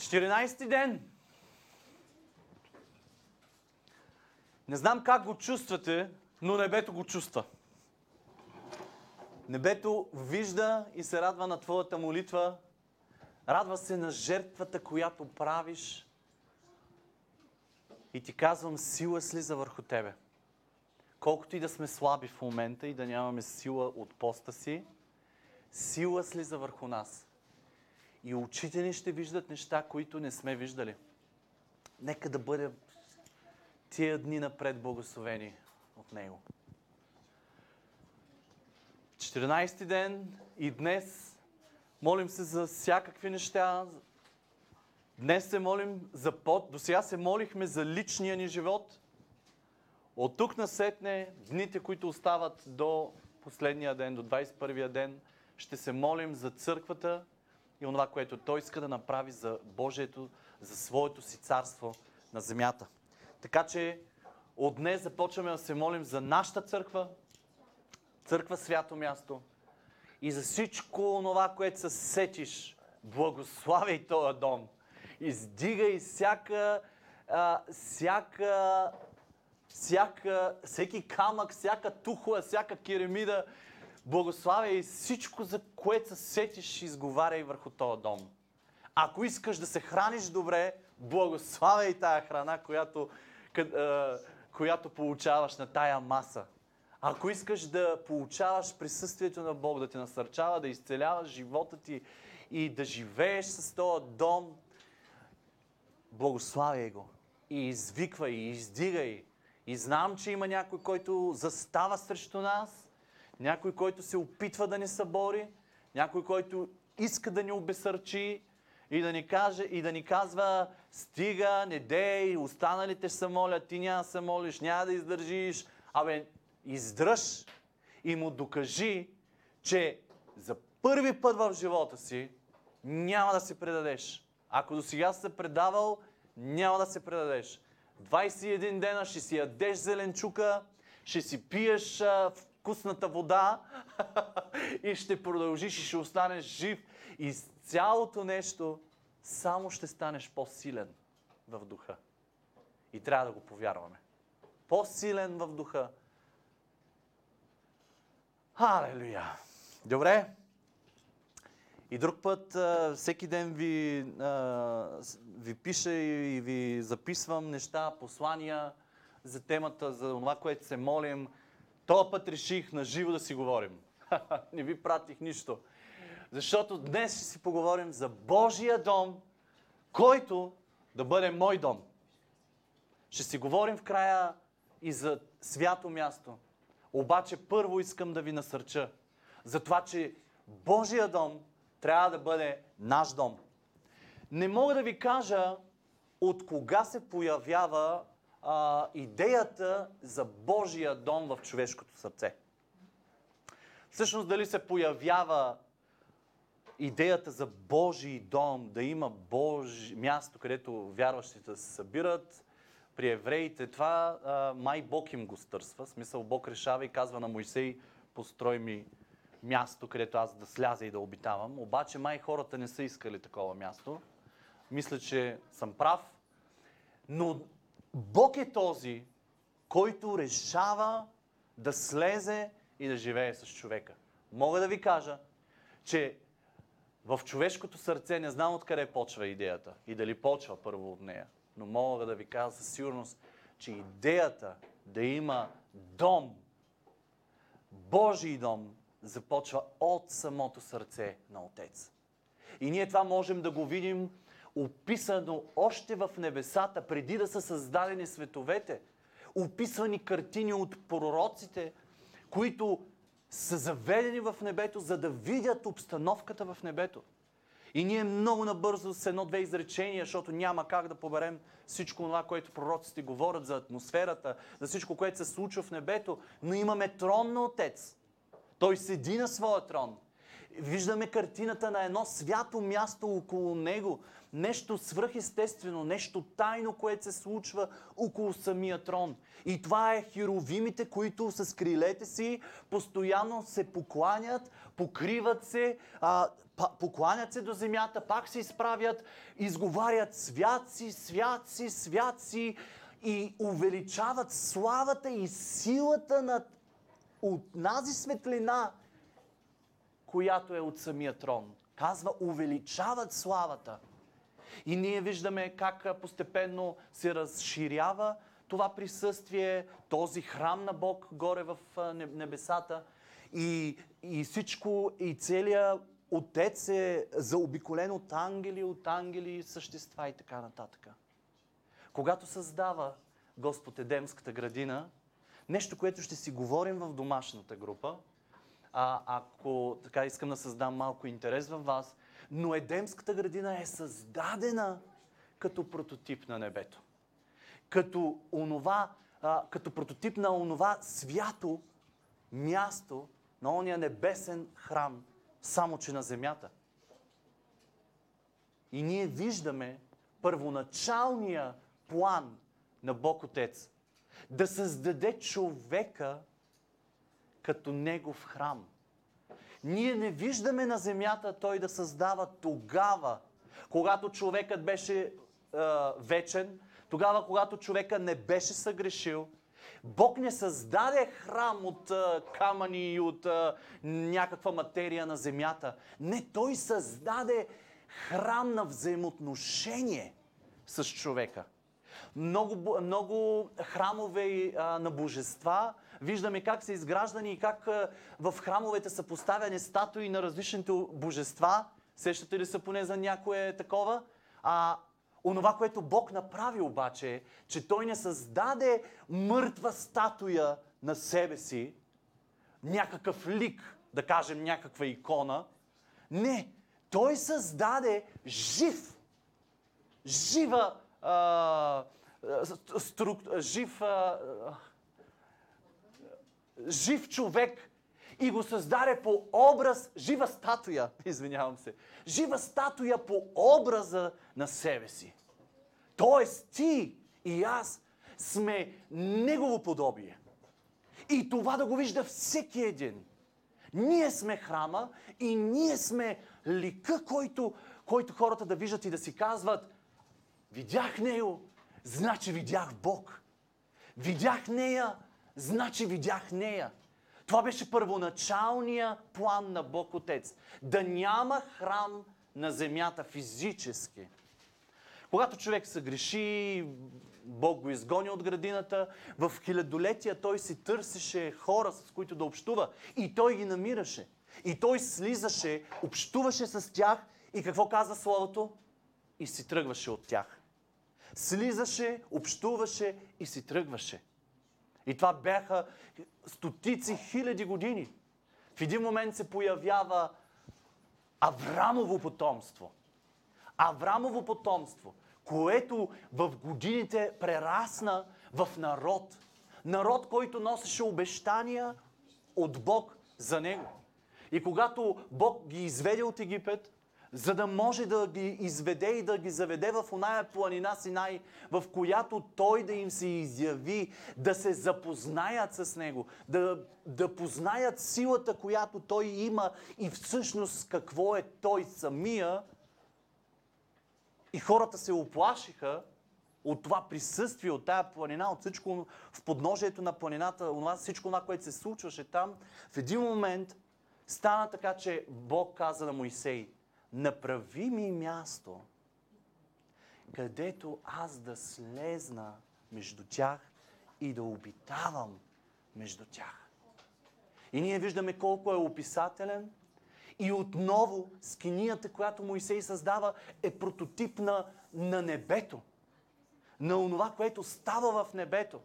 14 ден. Не знам как го чувствате, но небето го чувства. Небето вижда и се радва на твоята молитва. Радва се на жертвата, която правиш. И ти казвам, сила слиза върху тебе. Колкото и да сме слаби в момента и да нямаме сила от поста си, сила слиза върху нас. И очите ни ще виждат неща, които не сме виждали. Нека да бъде тия дни напред благословени от Него. 14 ден и днес молим се за всякакви неща. Днес се молим за под. До сега се молихме за личния ни живот. От тук насетне, дните, които остават до последния ден, до 21-я ден, ще се молим за църквата и онова, което Той иска да направи за Божието, за своето си царство на земята. Така че от днес започваме да се молим за нашата църква, църква свято място и за всичко това, което се сетиш. Благославяй този дом. Издигай всяка, а, всяка, всяка, всеки камък, всяка тухла, всяка керамида. Благославяй всичко, за което се сетиш, изговаряй върху този дом. Ако искаш да се храниш добре, благославяй тая храна, която, която получаваш на тая маса. Ако искаш да получаваш присъствието на Бог, да те насърчава, да изцеляваш живота ти и да живееш с този дом, благославяй го. И извиквай, и издигай. И знам, че има някой, който застава срещу нас, някой, който се опитва да ни събори, някой, който иска да ни обесърчи и да ни, каже, и да ни казва стига, не дей, останалите се молят, ти няма се молиш, няма да издържиш. Абе, издръж и му докажи, че за първи път в живота си няма да се предадеш. Ако до сега се предавал, няма да се предадеш. 21 дена ще си ядеш зеленчука, ще си пиеш а, вкусната вода и ще продължиш и ще останеш жив. И с цялото нещо само ще станеш по-силен в духа. И трябва да го повярваме. По-силен в духа. Халелуя! Добре? И друг път, всеки ден ви, ви пиша и ви записвам неща, послания за темата, за това, което се молим. Този път реших на живо да си говорим. Не ви пратих нищо. Защото днес ще си поговорим за Божия дом, който да бъде мой дом. Ще си говорим в края и за свято място. Обаче първо искам да ви насърча за това, че Божия дом трябва да бъде наш дом. Не мога да ви кажа от кога се появява а, идеята за Божия дом в човешкото сърце. Всъщност дали се появява идеята за Божий дом, да има Божи, място, където вярващите се събират, при евреите това а, май Бог им го стърсва. Смисъл Бог решава и казва на Моисей, построй ми място, където аз да сляза и да обитавам. Обаче май хората не са искали такова място. Мисля, че съм прав. Но Бог е този, който решава да слезе и да живее с човека. Мога да ви кажа, че в човешкото сърце не знам откъде почва идеята и дали почва първо от нея, но мога да ви кажа със сигурност, че идеята да има дом, Божий дом, започва от самото сърце на Отец. И ние това можем да го видим описано още в небесата, преди да са създадени световете. Описвани картини от пророците, които са заведени в небето, за да видят обстановката в небето. И ние много набързо с едно-две изречения, защото няма как да поберем всичко това, което пророците говорят за атмосферата, за всичко, което се случва в небето, но имаме трон на Отец. Той седи на своя трон. Виждаме картината на едно свято място около него. Нещо свръхестествено, нещо тайно, което се случва около самия трон. И това е херовимите, които с крилете си постоянно се покланят, покриват се, а, покланят се до земята, пак се изправят, изговарят свят си, свят си, свят си и увеличават славата и силата на от нази светлина, която е от самия трон. Казва, увеличават славата. И ние виждаме как постепенно се разширява това присъствие, този храм на Бог горе в небесата. И, и всичко, и целият Отец е заобиколен от ангели, от ангели, същества и така нататък. Когато създава Господ Едемската градина, нещо, което ще си говорим в домашната група, а, ако така искам да създам малко интерес в вас, но Едемската градина е създадена като прототип на небето. Като, онова, а, като прототип на онова свято място, на ония небесен храм, само че на земята. И ние виждаме първоначалния план на Бог Отец да създаде човека като негов храм. Ние не виждаме на земята той да създава тогава, когато човекът беше е, вечен, тогава, когато човека не беше съгрешил. Бог не създаде храм от е, камъни и от е, някаква материя на земята. Не, той създаде храм на взаимоотношение с човека. Много, много храмове а, на божества виждаме как са изграждани и как в храмовете са поставяни статуи на различните божества. Сещате ли се поне за някое такова? А онова, което Бог направи обаче е, че Той не създаде мъртва статуя на себе си, някакъв лик, да кажем някаква икона. Не, Той създаде жив, жива, а, струк, жив, а, жив човек и го създаде по образ, жива статуя, извинявам се, жива статуя по образа на себе си. Тоест ти и аз сме Негово подобие. И това да го вижда всеки един. Ние сме храма и ние сме лика, който, който хората да виждат и да си казват Видях Него, значи видях Бог. Видях нея, значи видях нея. Това беше първоначалния план на Бог Отец. Да няма храм на земята физически. Когато човек се греши, Бог го изгони от градината, в хилядолетия той си търсеше хора, с които да общува. И той ги намираше. И той слизаше, общуваше с тях и какво каза Словото? И си тръгваше от тях. Слизаше, общуваше и си тръгваше. И това бяха стотици хиляди години. В един момент се появява Аврамово потомство. Аврамово потомство, което в годините прерасна в народ. Народ, който носеше обещания от Бог за него. И когато Бог ги изведе от Египет, за да може да ги изведе и да ги заведе в оная планина Синай, в която Той да им се изяви, да се запознаят с Него, да, да познаят силата, която Той има и всъщност какво е Той самия. И хората се оплашиха от това присъствие, от тая планина, от всичко в подножието на планината, всичко това, което се случваше там. В един момент стана така, че Бог каза на Моисей – направи ми място, където аз да слезна между тях и да обитавам между тях. И ние виждаме колко е описателен. И отново скинията, която Моисей създава, е прототип на, на небето. На онова, което става в небето.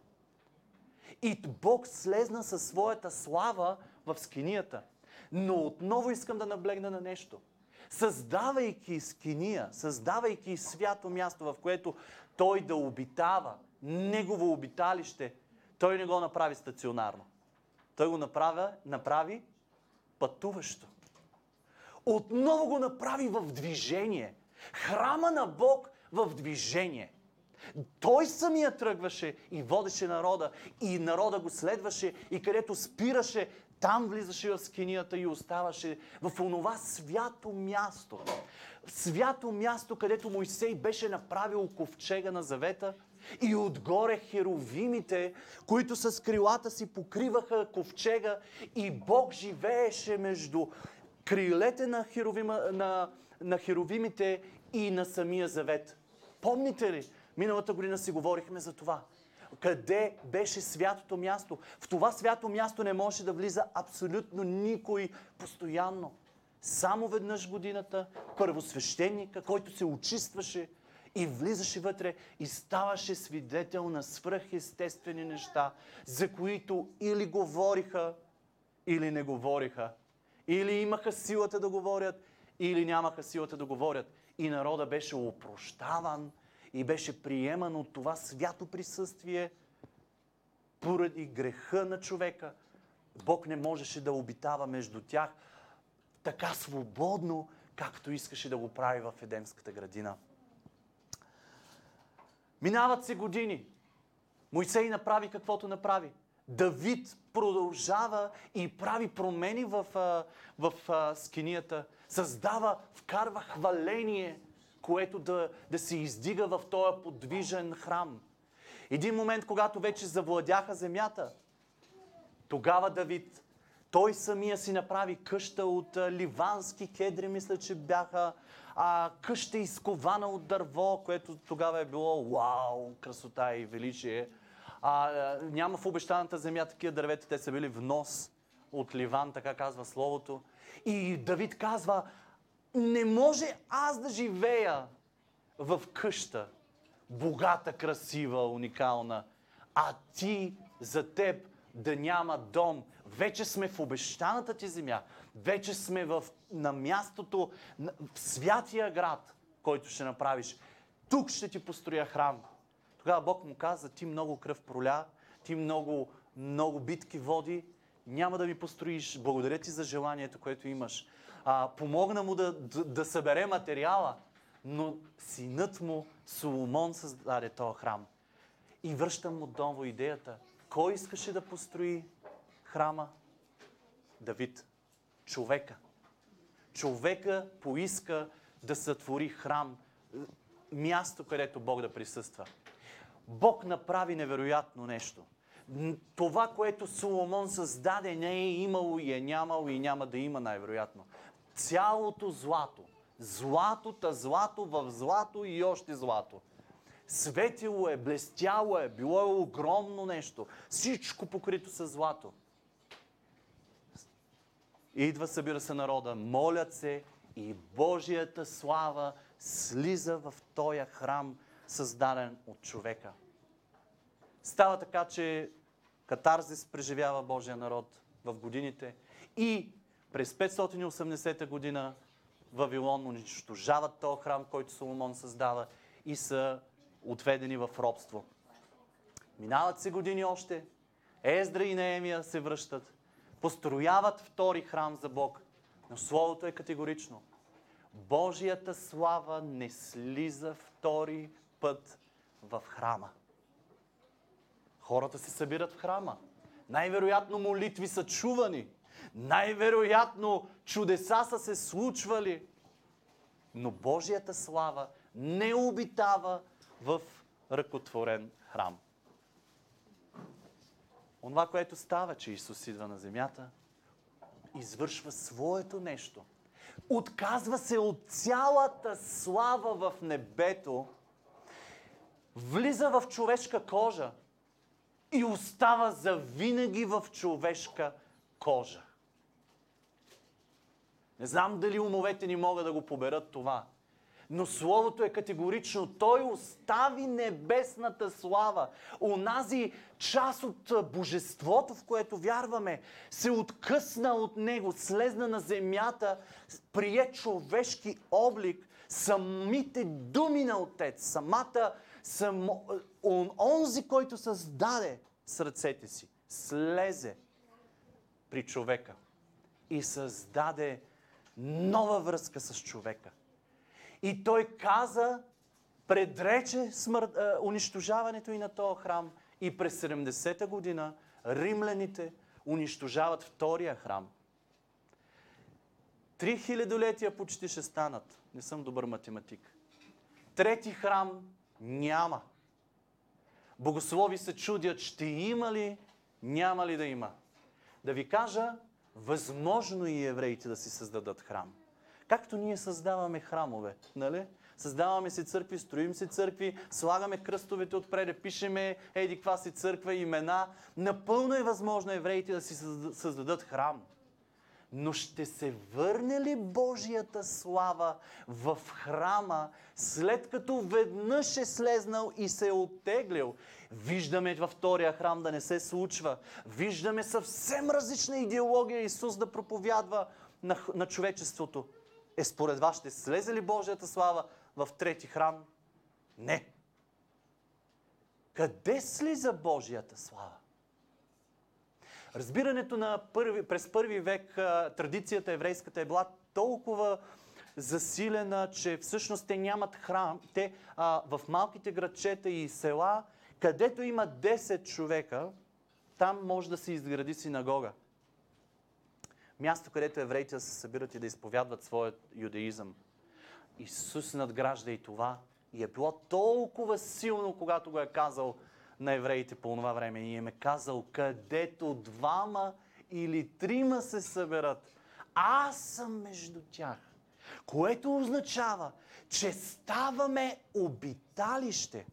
И Бог слезна със своята слава в скинията. Но отново искам да наблегна на нещо – създавайки скиния, създавайки свято място, в което той да обитава, негово обиталище, той не го направи стационарно. Той го направи, направи пътуващо. Отново го направи в движение. Храма на Бог в движение. Той самия тръгваше и водеше народа, и народа го следваше, и където спираше, Там влизаше в скинията и оставаше в онова свято място. Свято място, където Моисей беше направил ковчега на завета и отгоре херовимите, които с крилата си покриваха ковчега и Бог живееше между крилете на, херовима, на, на херовимите и на самия завет. Помните ли? Миналата година си говорихме за това. Къде беше святото място? В това свято място не може да влиза абсолютно никой постоянно. Само веднъж годината първосвещеника, който се очистваше и влизаше вътре и ставаше свидетел на свръхестествени неща, за които или говориха, или не говориха. Или имаха силата да говорят, или нямаха силата да говорят. И народа беше опрощаван и беше приеман от това свято присъствие поради греха на човека. Бог не можеше да обитава между тях така свободно, както искаше да го прави в Едемската градина. Минават се години. Мойсей направи каквото направи. Давид продължава и прави промени в, в, в скинията. Създава, вкарва хваление, което да, да се издига в този подвижен храм. Един момент, когато вече завладяха земята, тогава Давид, той самия си направи къща от ливански кедри, мисля, че бяха, а, къща изкована от дърво, което тогава е било вау, красота и величие. А, няма в обещаната земя такива дървета, те са били внос от Ливан, така казва Словото. И Давид казва, не може аз да живея в къща, богата, красива, уникална, а ти за теб да няма дом. Вече сме в обещаната ти земя. Вече сме в, на мястото, в святия град, който ще направиш. Тук ще ти построя храм. Тогава Бог му каза, ти много кръв проля, ти много, много битки води, няма да ми построиш. Благодаря ти за желанието, което имаш. А, помогна му да, да, да събере материала, но синът му Соломон създаде този храм. И връщам отново идеята. Кой искаше да построи храма? Давид. Човека. Човека поиска да сътвори храм, място, където Бог да присъства. Бог направи невероятно нещо. Това, което Соломон създаде, не е имало и е нямало и няма да има най-вероятно. Цялото злато, златото, злато в злато и още злато. Светило е, блестяло е, било е огромно нещо. Всичко покрито с злато. Идва, събира се народа, молят се и Божията слава слиза в този храм, създаден от човека. Става така, че катарзис преживява Божия народ в годините и през 580 година Вавилон унищожават този храм, който Соломон създава и са отведени в робство. Минават се години още. Ездра и Неемия се връщат. Построяват втори храм за Бог. Но Словото е категорично. Божията слава не слиза втори път в храма. Хората се събират в храма. Най-вероятно молитви са чувани. Най-вероятно чудеса са се случвали. Но Божията слава не обитава в ръкотворен храм. Онова, което става, че Исус идва на земята, извършва своето нещо. Отказва се от цялата слава в небето, влиза в човешка кожа и остава завинаги в човешка кожа. Не знам дали умовете ни могат да го поберат това. Но Словото е категорично. Той остави небесната слава. Онази част от Божеството, в което вярваме, се откъсна от Него, слезна на земята, прие човешки облик, самите думи на Отец, самата, сам, он, онзи, който създаде с ръцете си, слезе при човека и създаде нова връзка с човека. И той каза, предрече смърт, а, унищожаването и на този храм. И през 70-та година римляните унищожават втория храм. Три хилядолетия почти ще станат. Не съм добър математик. Трети храм няма. Богослови се чудят, ще има ли, няма ли да има. Да ви кажа, възможно и евреите да си създадат храм. Както ние създаваме храмове, нали? Създаваме си църкви, строим си църкви, слагаме кръстовете отпред, пишеме еди каква си църква, имена. Напълно е възможно евреите да си създадат храм. Но ще се върне ли Божията слава в храма, след като веднъж е слезнал и се е оттеглил? Виждаме във втория храм да не се случва. Виждаме съвсем различна идеология Исус да проповядва на, на човечеството. Е, според вас ще слезе ли Божията слава в трети храм? Не. Къде слиза Божията слава? Разбирането на първи, през първи век традицията еврейската е била толкова засилена, че всъщност те нямат храм. Те а, в малките градчета и села, където има 10 човека, там може да се изгради синагога. Място, където евреите се събират и да изповядват своят юдеизъм. Исус надгражда и това. И е било толкова силно, когато го е казал на евреите по това време. И им е казал, където двама или трима се съберат, аз съм между тях. Което означава, че ставаме обиталище.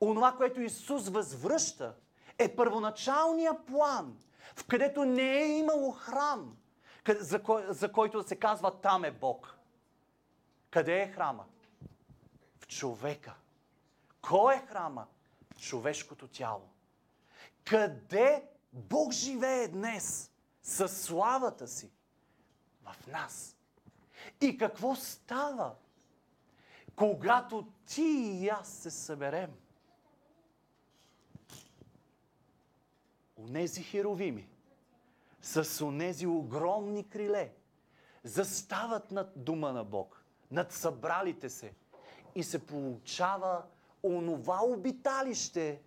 Онова, което Исус възвръща, е първоначалния план, в където не е имало храм, за, кой, за който се казва там е Бог. Къде е храма? В човека. Кой е храма? Човешкото тяло. Къде Бог живее днес със славата си? В нас. И какво става, когато ти и аз се съберем? Онези херовими с онези огромни криле застават над дума на Бог, над събралите се и се получава онова обиталище,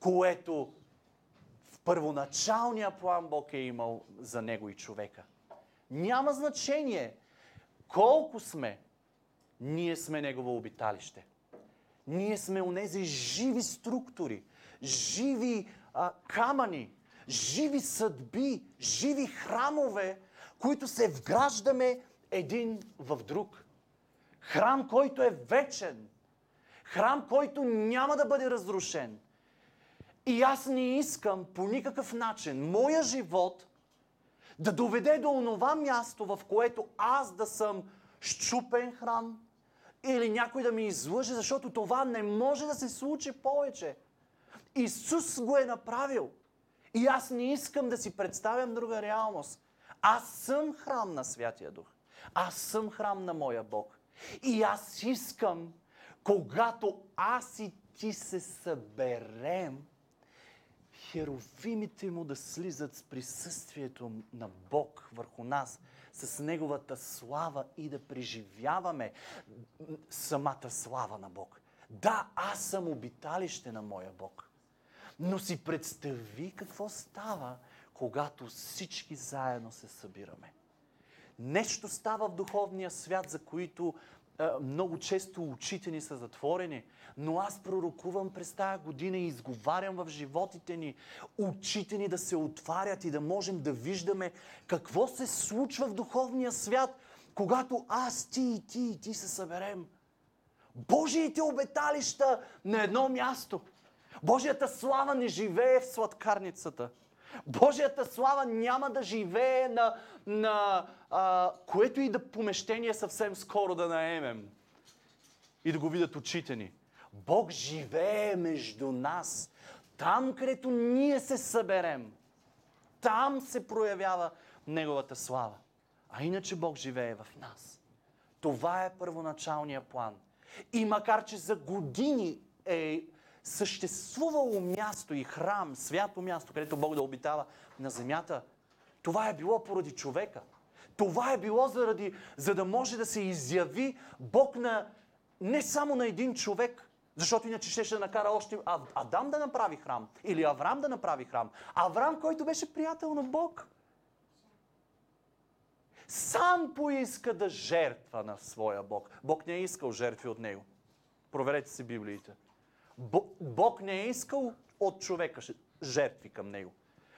което в първоначалния план Бог е имал за него и човека. Няма значение колко сме, ние сме негово обиталище. Ние сме онези живи структури, живи а, камъни, живи съдби, живи храмове, които се вграждаме един в друг. Храм, който е вечен, Храм, който няма да бъде разрушен. И аз не искам по никакъв начин моя живот да доведе до онова място, в което аз да съм щупен храм или някой да ми излъже, защото това не може да се случи повече. Исус го е направил. И аз не искам да си представям друга реалност. Аз съм храм на Святия Дух. Аз съм храм на моя Бог. И аз искам когато аз и ти се съберем, херовимите му да слизат с присъствието на Бог върху нас, с Неговата слава и да преживяваме самата слава на Бог. Да, аз съм обиталище на моя Бог. Но си представи какво става, когато всички заедно се събираме. Нещо става в духовния свят, за които много често очите ни са затворени, но аз пророкувам през тази година и изговарям в животите ни очите ни да се отварят и да можем да виждаме какво се случва в духовния свят, когато аз, ти и ти и ти се съберем. Божиите обеталища на едно място. Божията слава не живее в сладкарницата. Божията слава няма да живее на, на а, което и да помещение съвсем скоро да наемем и да го видят очите ни. Бог живее между нас. Там, където ние се съберем, там се проявява Неговата слава. А иначе Бог живее в нас. Това е първоначалният план. И макар, че за години е съществувало място и храм, свято място, където Бог да обитава на земята, това е било поради човека. Това е било заради, за да може да се изяви Бог на, не само на един човек, Защото иначе ще, накара още Адам да направи храм. Или Авраам да направи храм. Авраам, който беше приятел на Бог. Сам поиска да жертва на своя Бог. Бог не е искал жертви от него. Проверете си Библиите. Бо- Бог не е искал от човека жертви към него.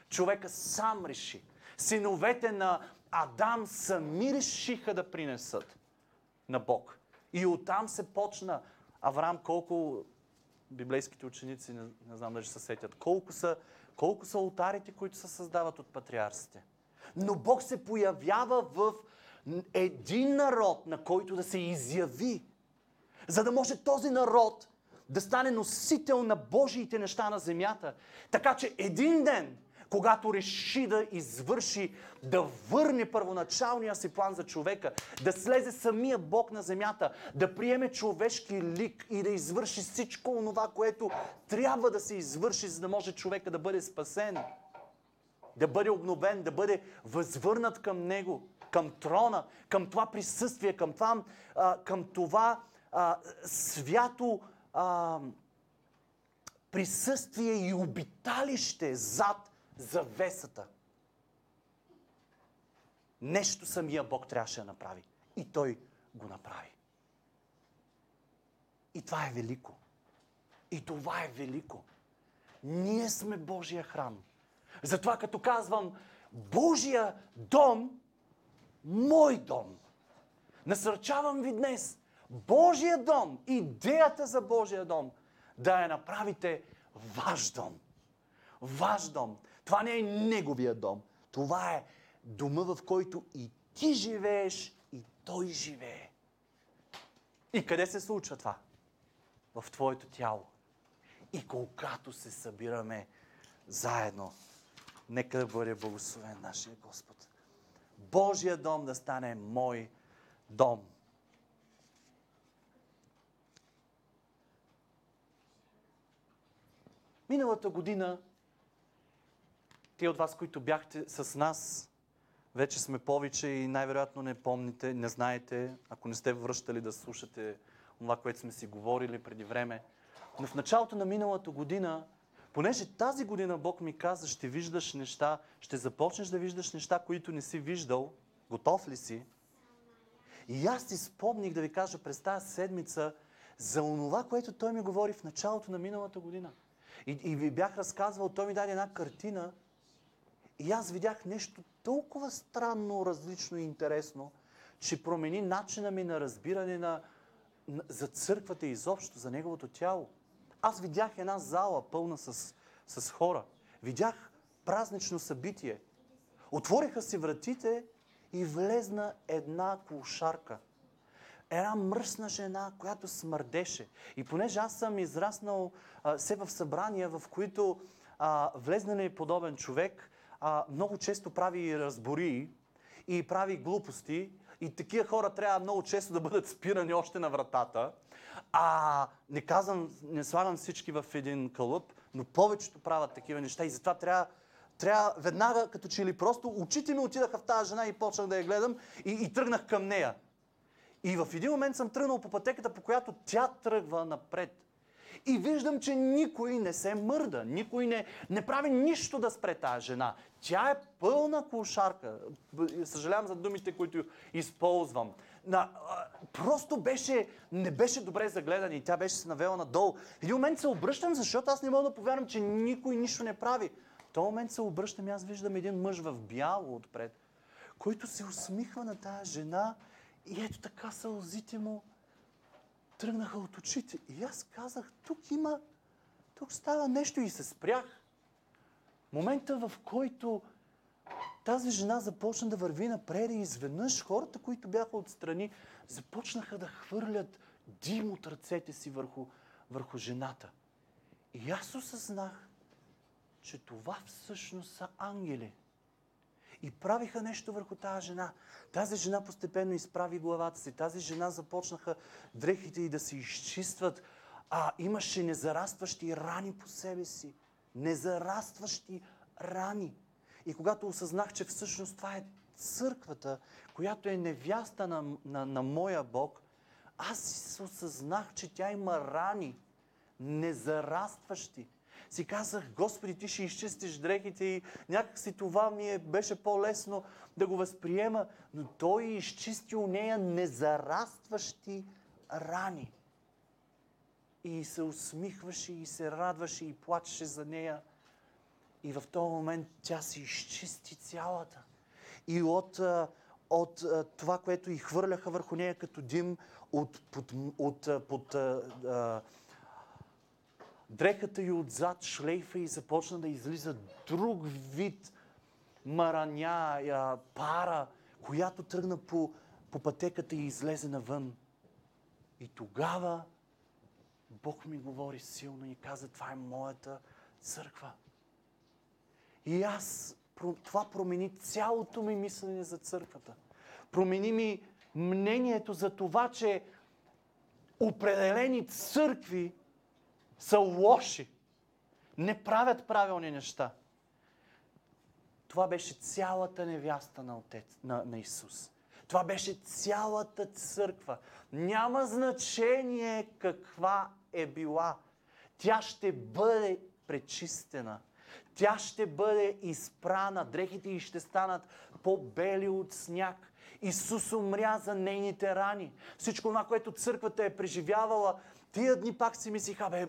Човека сам реши. Синовете на Адам сами решиха да принесат на Бог. И оттам се почна Авраам колко библейските ученици, не, не знам дали ще се сетят, колко са, колко са алтарите, които се създават от патриарсите. Но Бог се появява в един народ, на който да се изяви. За да може този народ да стане носител на Божиите неща на земята. Така че един ден, когато реши да извърши, да върне първоначалния си план за човека, да слезе самия Бог на земята, да приеме човешки лик и да извърши всичко онова, което трябва да се извърши, за да може човека да бъде спасен да бъде обновен, да бъде възвърнат към Него, към трона, към това присъствие, към това, към това а, свято а, присъствие и обиталище зад завесата. Нещо самия Бог трябваше да направи. И Той го направи. И това е велико. И това е велико. Ние сме Божия храм. Затова като казвам Божия дом, мой дом. Насърчавам ви днес Божия дом, идеята за Божия дом, да я направите ваш дом. Ваш дом. Това не е неговия дом. Това е дома, в който и ти живееш, и той живее. И къде се случва това? В твоето тяло. И когато се събираме заедно, нека да бъде благословен нашия Господ. Божия дом да стане мой дом. Миналата година, те от вас, които бяхте с нас, вече сме повече и най-вероятно не помните, не знаете, ако не сте връщали да слушате това, което сме си говорили преди време. Но в началото на миналата година, понеже тази година Бог ми каза, ще виждаш неща, ще започнеш да виждаш неща, които не си виждал, готов ли си? И аз си спомних да ви кажа през тази седмица за онова, което той ми говори в началото на миналата година. И, и ви бях разказвал, той ми даде една картина и аз видях нещо толкова странно, различно и интересно, че промени начина ми на разбиране на, на, за църквата и изобщо, за неговото тяло. Аз видях една зала пълна с, с хора. Видях празнично събитие. Отвориха си вратите и влезна една клошарка. Една мръсна жена, която смърдеше. И понеже аз съм израснал се в събрания, в които а, влезнали подобен човек, а, много често прави разбори и прави глупости. И такива хора трябва много често да бъдат спирани още на вратата. А не казвам, не слагам всички в един кълъп, но повечето правят такива неща и затова трябва трябва веднага, като че ли просто очите ми отидаха в тази жена и почнах да я гледам и, и тръгнах към нея. И в един момент съм тръгнал по пътеката, по която тя тръгва напред. И виждам, че никой не се мърда, никой не, не прави нищо да спре тази жена. Тя е пълна клошарка. Б- Съжалявам за думите, които използвам. На, просто беше, не беше добре загледана и тя беше се навела надолу. В един момент се обръщам, защото аз не мога да повярвам, че никой нищо не прави. В този момент се обръщам и аз виждам един мъж в бяло отпред, който се усмихва на тази жена и ето така сълзите му тръгнаха от очите. И аз казах, тук има, тук става нещо и се спрях. Момента, в който тази жена започна да върви напред и изведнъж хората, които бяха отстрани, започнаха да хвърлят дим от ръцете си върху, върху жената. И аз осъзнах, че това всъщност са ангели. И правиха нещо върху тази жена. Тази жена постепенно изправи главата си. Тази жена започнаха дрехите и да се изчистват. А имаше незарастващи рани по себе си. Незарастващи рани. И когато осъзнах, че всъщност това е църквата, която е невяста на, на, на моя Бог, аз осъзнах, че тя има рани. незарастващи. Си казах, Господи, ти ще изчистиш дрехите и някак си това ми е, беше по-лесно да го възприема, но Той изчисти у нея незарастващи рани. И се усмихваше и се радваше и плачеше за нея. И в този момент тя се изчисти цялата. И от, от това, което и хвърляха върху нея като дим, от, под, от, под а, дрехата й отзад шлейфа и започна да излиза друг вид мараня, пара, която тръгна по, по пътеката и излезе навън. И тогава Бог ми говори силно и каза, това е моята църква. И аз, това промени цялото ми мислене за църквата. Промени ми мнението за това, че определени църкви са лоши. Не правят правилни неща. Това беше цялата невяста на, отец, на, на Исус. Това беше цялата църква. Няма значение каква е била. Тя ще бъде пречистена. Тя ще бъде изпрана. Дрехите й ще станат по-бели от сняг. Исус умря за нейните рани. Всичко това, което църквата е преживявала, тия дни пак си мислиха, абе,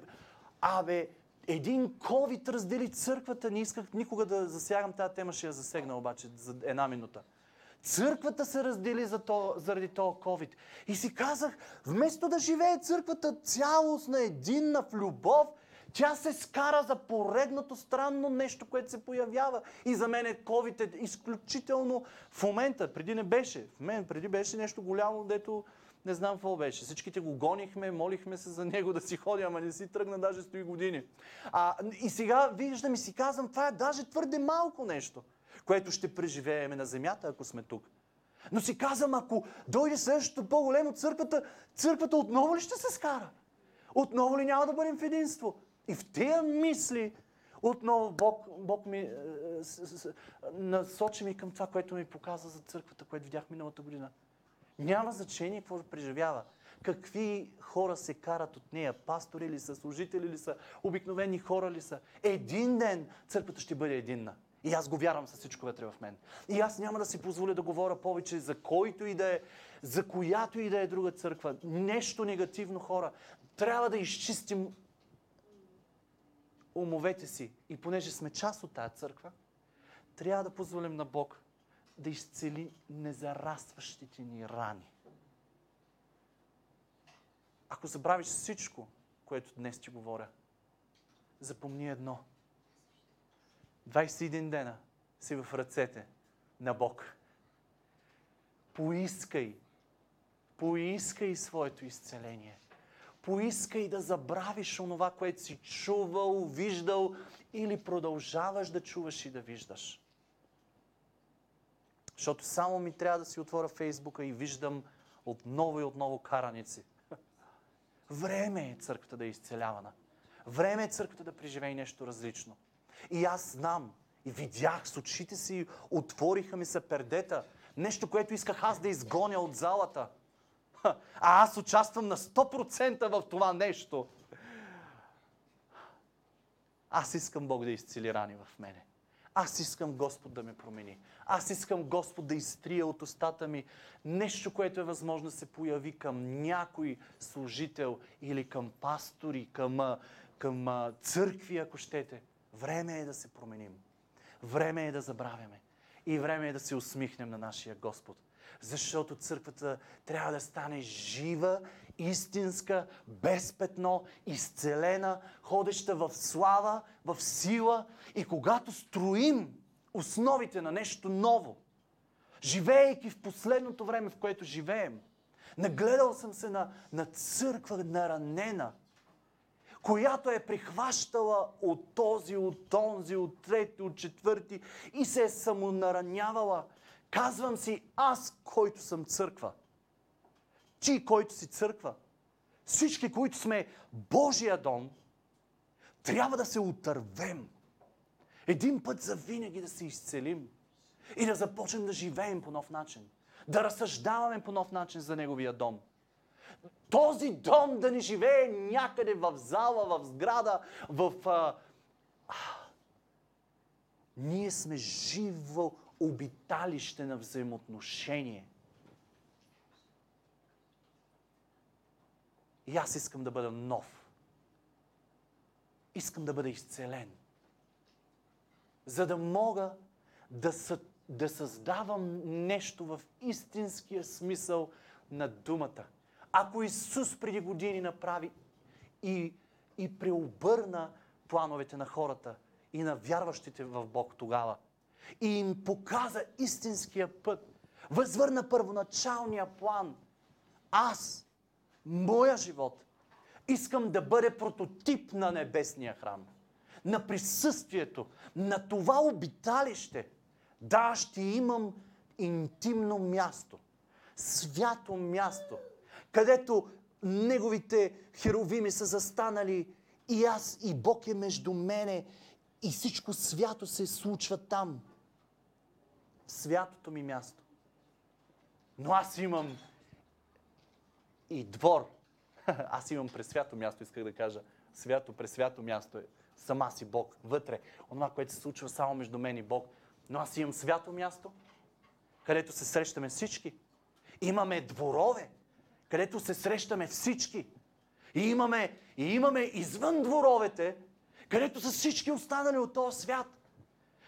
абе, един COVID раздели църквата. Не исках никога да засягам тази тема, ще я засегна обаче за една минута. Църквата се раздели за то, заради този COVID. И си казах, вместо да живее църквата цялостна, единна, в любов, тя се скара за поредното странно нещо, което се появява. И за мен COVID е изключително в момента. Преди не беше. В мен преди беше нещо голямо, дето не знам какво беше. Всичките го гонихме, молихме се за него да си ходи, ама не си тръгна даже стои години. А, и сега виждам и си казвам, това е даже твърде малко нещо, което ще преживееме на земята, ако сме тук. Но си казвам, ако дойде следващото по-големо църквата, църквата отново ли ще се скара? Отново ли няма да бъдем в единство? И в тези мисли отново Бог, Бог ми е, е, насочи ми към това, което ми показа за църквата, което видях миналата година. Няма значение какво преживява. Какви хора се карат от нея, пастори ли са, служители ли са, обикновени хора ли са. Един ден църквата ще бъде единна. И аз го вярвам с всичко вътре в мен. И аз няма да си позволя да говоря повече за който и да е, за която и да е друга църква. Нещо негативно, хора. Трябва да изчистим умовете си. И понеже сме част от тази църква, трябва да позволим на Бог да изцели незарастващите ни рани. Ако забравиш всичко, което днес ти говоря, запомни едно. 21 дена си в ръцете на Бог. Поискай, поискай своето изцеление. Поискай да забравиш онова, което си чувал, виждал или продължаваш да чуваш и да виждаш. Защото само ми трябва да си отворя Фейсбука и виждам отново и отново караници. Време е църквата да е изцелявана. Време е църквата да преживее нещо различно. И аз знам, и видях с очите си, отвориха ми се пердета. Нещо, което исках аз да изгоня от залата. А аз участвам на 100% в това нещо. Аз искам Бог да изцели рани в мене. Аз искам Господ да ме промени. Аз искам Господ да изтрия от устата ми нещо, което е възможно да се появи към някой служител или към пастори, към, към църкви, ако щете. Време е да се променим. Време е да забравяме. И време е да се усмихнем на нашия Господ. Защото църквата трябва да стане жива, истинска, без петно, изцелена, ходеща в слава, в сила. И когато строим основите на нещо ново, живеейки в последното време, в което живеем, нагледал съм се на, на църква наранена, която е прихващала от този, от този, от трети, от четвърти и се е самонаранявала – Казвам си аз, който съм църква. Ти, който си църква. Всички, които сме Божия дом, трябва да се отървем. Един път за винаги да се изцелим. И да започнем да живеем по нов начин. Да разсъждаваме по нов начин за Неговия дом. Този дом да не живее някъде в зала, в сграда, в... А... А... Ние сме живо обиталище на взаимоотношение. И аз искам да бъда нов. Искам да бъда изцелен. За да мога да, съ, да създавам нещо в истинския смисъл на думата. Ако Исус преди години направи и, и преобърна плановете на хората и на вярващите в Бог тогава, и им показа истинския път, възвърна първоначалния план, аз моя живот, искам да бъде прототип на небесния храм, на присъствието, на това обиталище. Да, ще имам интимно място, свято място, където неговите херовими са застанали и аз и Бог е между мене и всичко свято се случва там. Святото ми място. Но аз имам и двор. Аз имам пресвято място, исках да кажа. Свято, пресвято място е. Сама си Бог, вътре. Онова, което се случва само между мен и Бог. Но аз имам свято място, където се срещаме всички. Имаме дворове, където се срещаме всички. И имаме, и имаме извън дворовете, където са всички останали от този свят,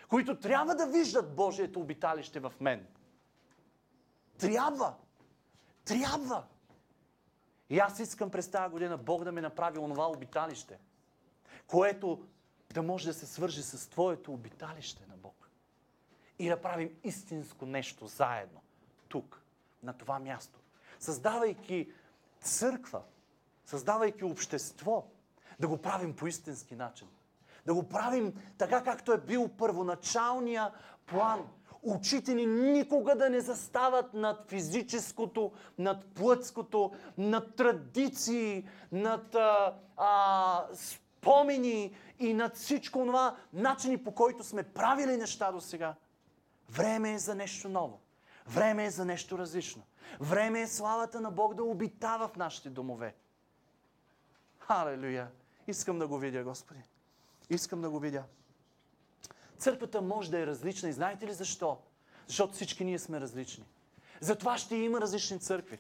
които трябва да виждат Божието обиталище в мен. Трябва. Трябва. И аз искам през тази година Бог да ме направи онова обиталище, което да може да се свържи с Твоето обиталище на Бог. И да правим истинско нещо заедно, тук, на това място. Създавайки църква, създавайки общество, да го правим по истински начин. Да го правим така, както е бил първоначалния план – Очите ни никога да не застават над физическото, над плътското, над традиции, над а, а, спомени и над всичко това, начини по който сме правили неща до сега. Време е за нещо ново. Време е за нещо различно. Време е славата на Бог да обитава в нашите домове. Халелуя! Искам да го видя, Господи. Искам да го видя. Църквата може да е различна и знаете ли защо? Защото всички ние сме различни. Затова ще има различни църкви.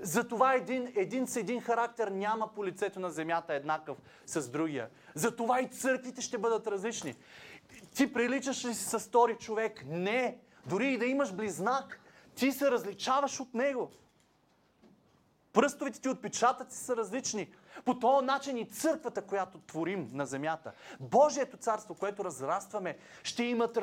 Затова един, един с един характер няма по лицето на земята еднакъв с другия. Затова и църквите ще бъдат различни. Ти приличаш ли си с втори човек? Не. Дори и да имаш близнак, ти се различаваш от него. Пръстовите ти отпечатъци са различни. По този начин и църквата, която творим на земята, Божието царство, което разрастваме, ще, имат,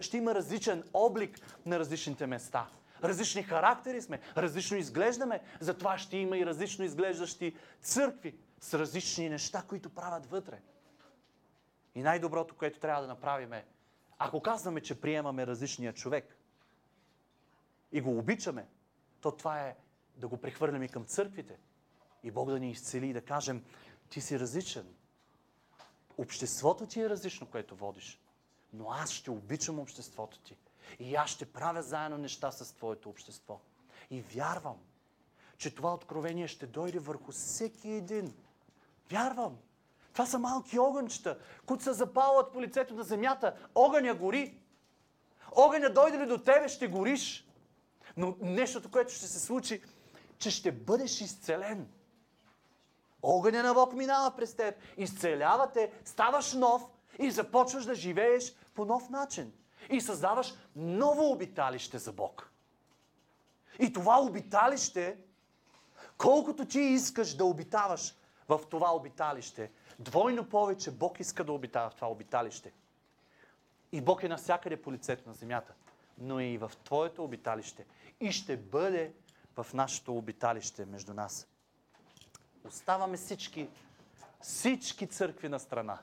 ще има различен облик на различните места. Различни характери сме, различно изглеждаме, затова ще има и различно изглеждащи църкви с различни неща, които правят вътре. И най-доброто, което трябва да направим е, ако казваме, че приемаме различния човек и го обичаме, то това е да го прехвърляме към църквите – и Бог да ни изцели и да кажем, ти си различен. Обществото ти е различно, което водиш. Но аз ще обичам обществото ти. И аз ще правя заедно неща с твоето общество. И вярвам, че това откровение ще дойде върху всеки един. Вярвам. Това са малки огънчета, които се запалват по лицето на земята. Огъня гори. Огъня дойде ли до тебе, ще гориш. Но нещото, което ще се случи, че ще бъдеш изцелен. Огъня на Бог минава през теб, изцелява те, ставаш нов и започваш да живееш по нов начин. И създаваш ново обиталище за Бог. И това обиталище, колкото ти искаш да обитаваш в това обиталище, двойно повече Бог иска да обитава в това обиталище. И Бог е навсякъде по лицето на земята, но е и в твоето обиталище. И ще бъде в нашето обиталище между нас. Оставаме всички, всички църкви на страна.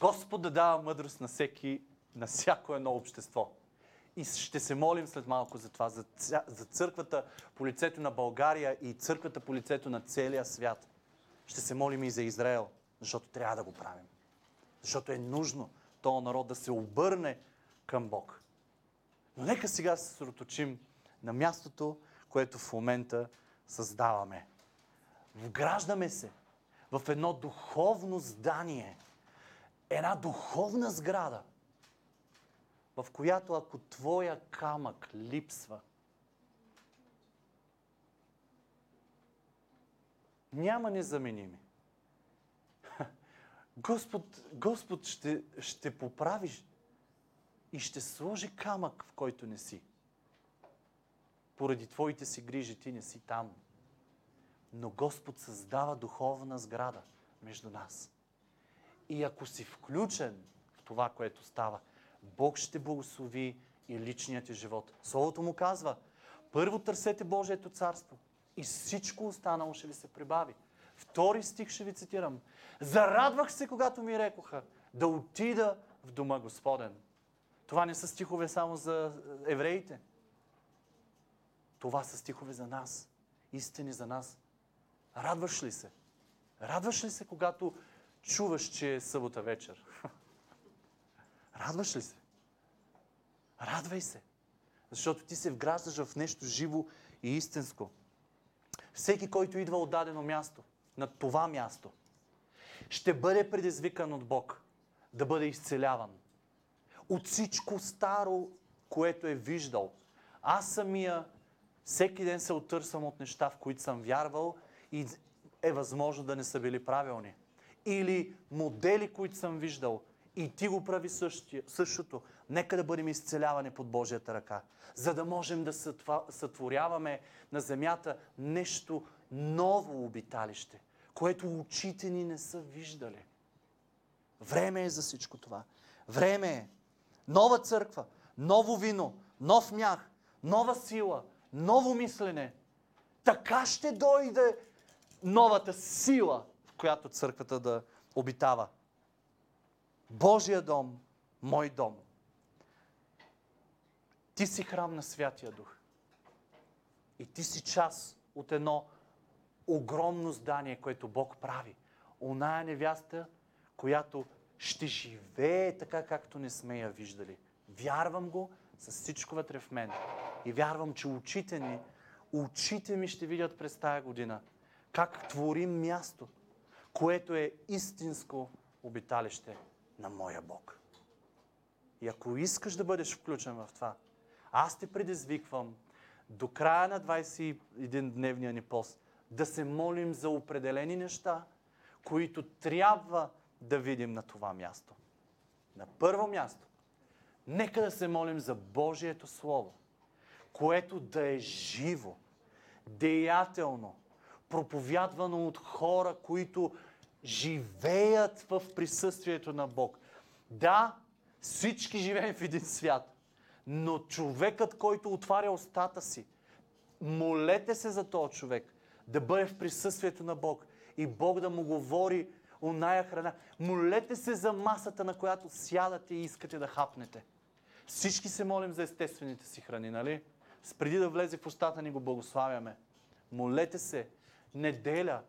Господ да дава мъдрост на всеки, на всяко едно общество. И ще се молим след малко за това, за, за църквата по лицето на България и църквата по лицето на целия свят. Ще се молим и за Израел, защото трябва да го правим. Защото е нужно този народ да се обърне към Бог. Но нека сега се съсредоточим на мястото, което в момента създаваме. Вграждаме се в едно духовно здание, една духовна сграда, в която ако твоя камък липсва, няма незаменими. Господ, Господ ще, ще поправиш и ще сложи камък, в който не си. Поради твоите си грижи ти не си там. Но Господ създава духовна сграда между нас. И ако си включен в това, което става, Бог ще благослови и личният ти живот. Словото му казва, първо търсете Божието царство и всичко останало ще ви се прибави. Втори стих ще ви цитирам. Зарадвах се, когато ми рекоха да отида в дома Господен. Това не са стихове само за евреите. Това са стихове за нас. Истини за нас. Радваш ли се? Радваш ли се, когато чуваш, че е събота вечер? Радваш ли се? Радвай се. Защото ти се вграждаш в нещо живо и истинско. Всеки, който идва от дадено място, на това място, ще бъде предизвикан от Бог да бъде изцеляван. От всичко старо, което е виждал. Аз самия всеки ден се отърсвам от неща, в които съм вярвал и е възможно да не са били правилни. Или модели, които съм виждал и ти го прави същото. Нека да бъдем изцелявани под Божията ръка, за да можем да сътворяваме на земята нещо ново обиталище, което очите ни не са виждали. Време е за всичко това. Време е. Нова църква, ново вино, нов мях, нова сила, ново мислене. Така ще дойде новата сила, в която църквата да обитава. Божия дом, мой дом. Ти си храм на Святия Дух. И ти си част от едно огромно здание, което Бог прави. Оная невяста, която ще живее така, както не сме я виждали. Вярвам го с всичко вътре в мен. И вярвам, че очите ни, очите ми ще видят през тая година как творим място, което е истинско обиталище на моя Бог. И ако искаш да бъдеш включен в това, аз те предизвиквам до края на 21-дневния ни пост да се молим за определени неща, които трябва да видим на това място. На първо място, нека да се молим за Божието Слово, което да е живо, деятелно, проповядвано от хора, които живеят в присъствието на Бог. Да, всички живеем в един свят, но човекът, който отваря устата си, молете се за този човек, да бъде в присъствието на Бог и Бог да му говори оная храна. Молете се за масата, на която сядате и искате да хапнете. Всички се молим за естествените си храни, нали? Преди да влезе в устата ни го благославяме. Молете се. Неделя.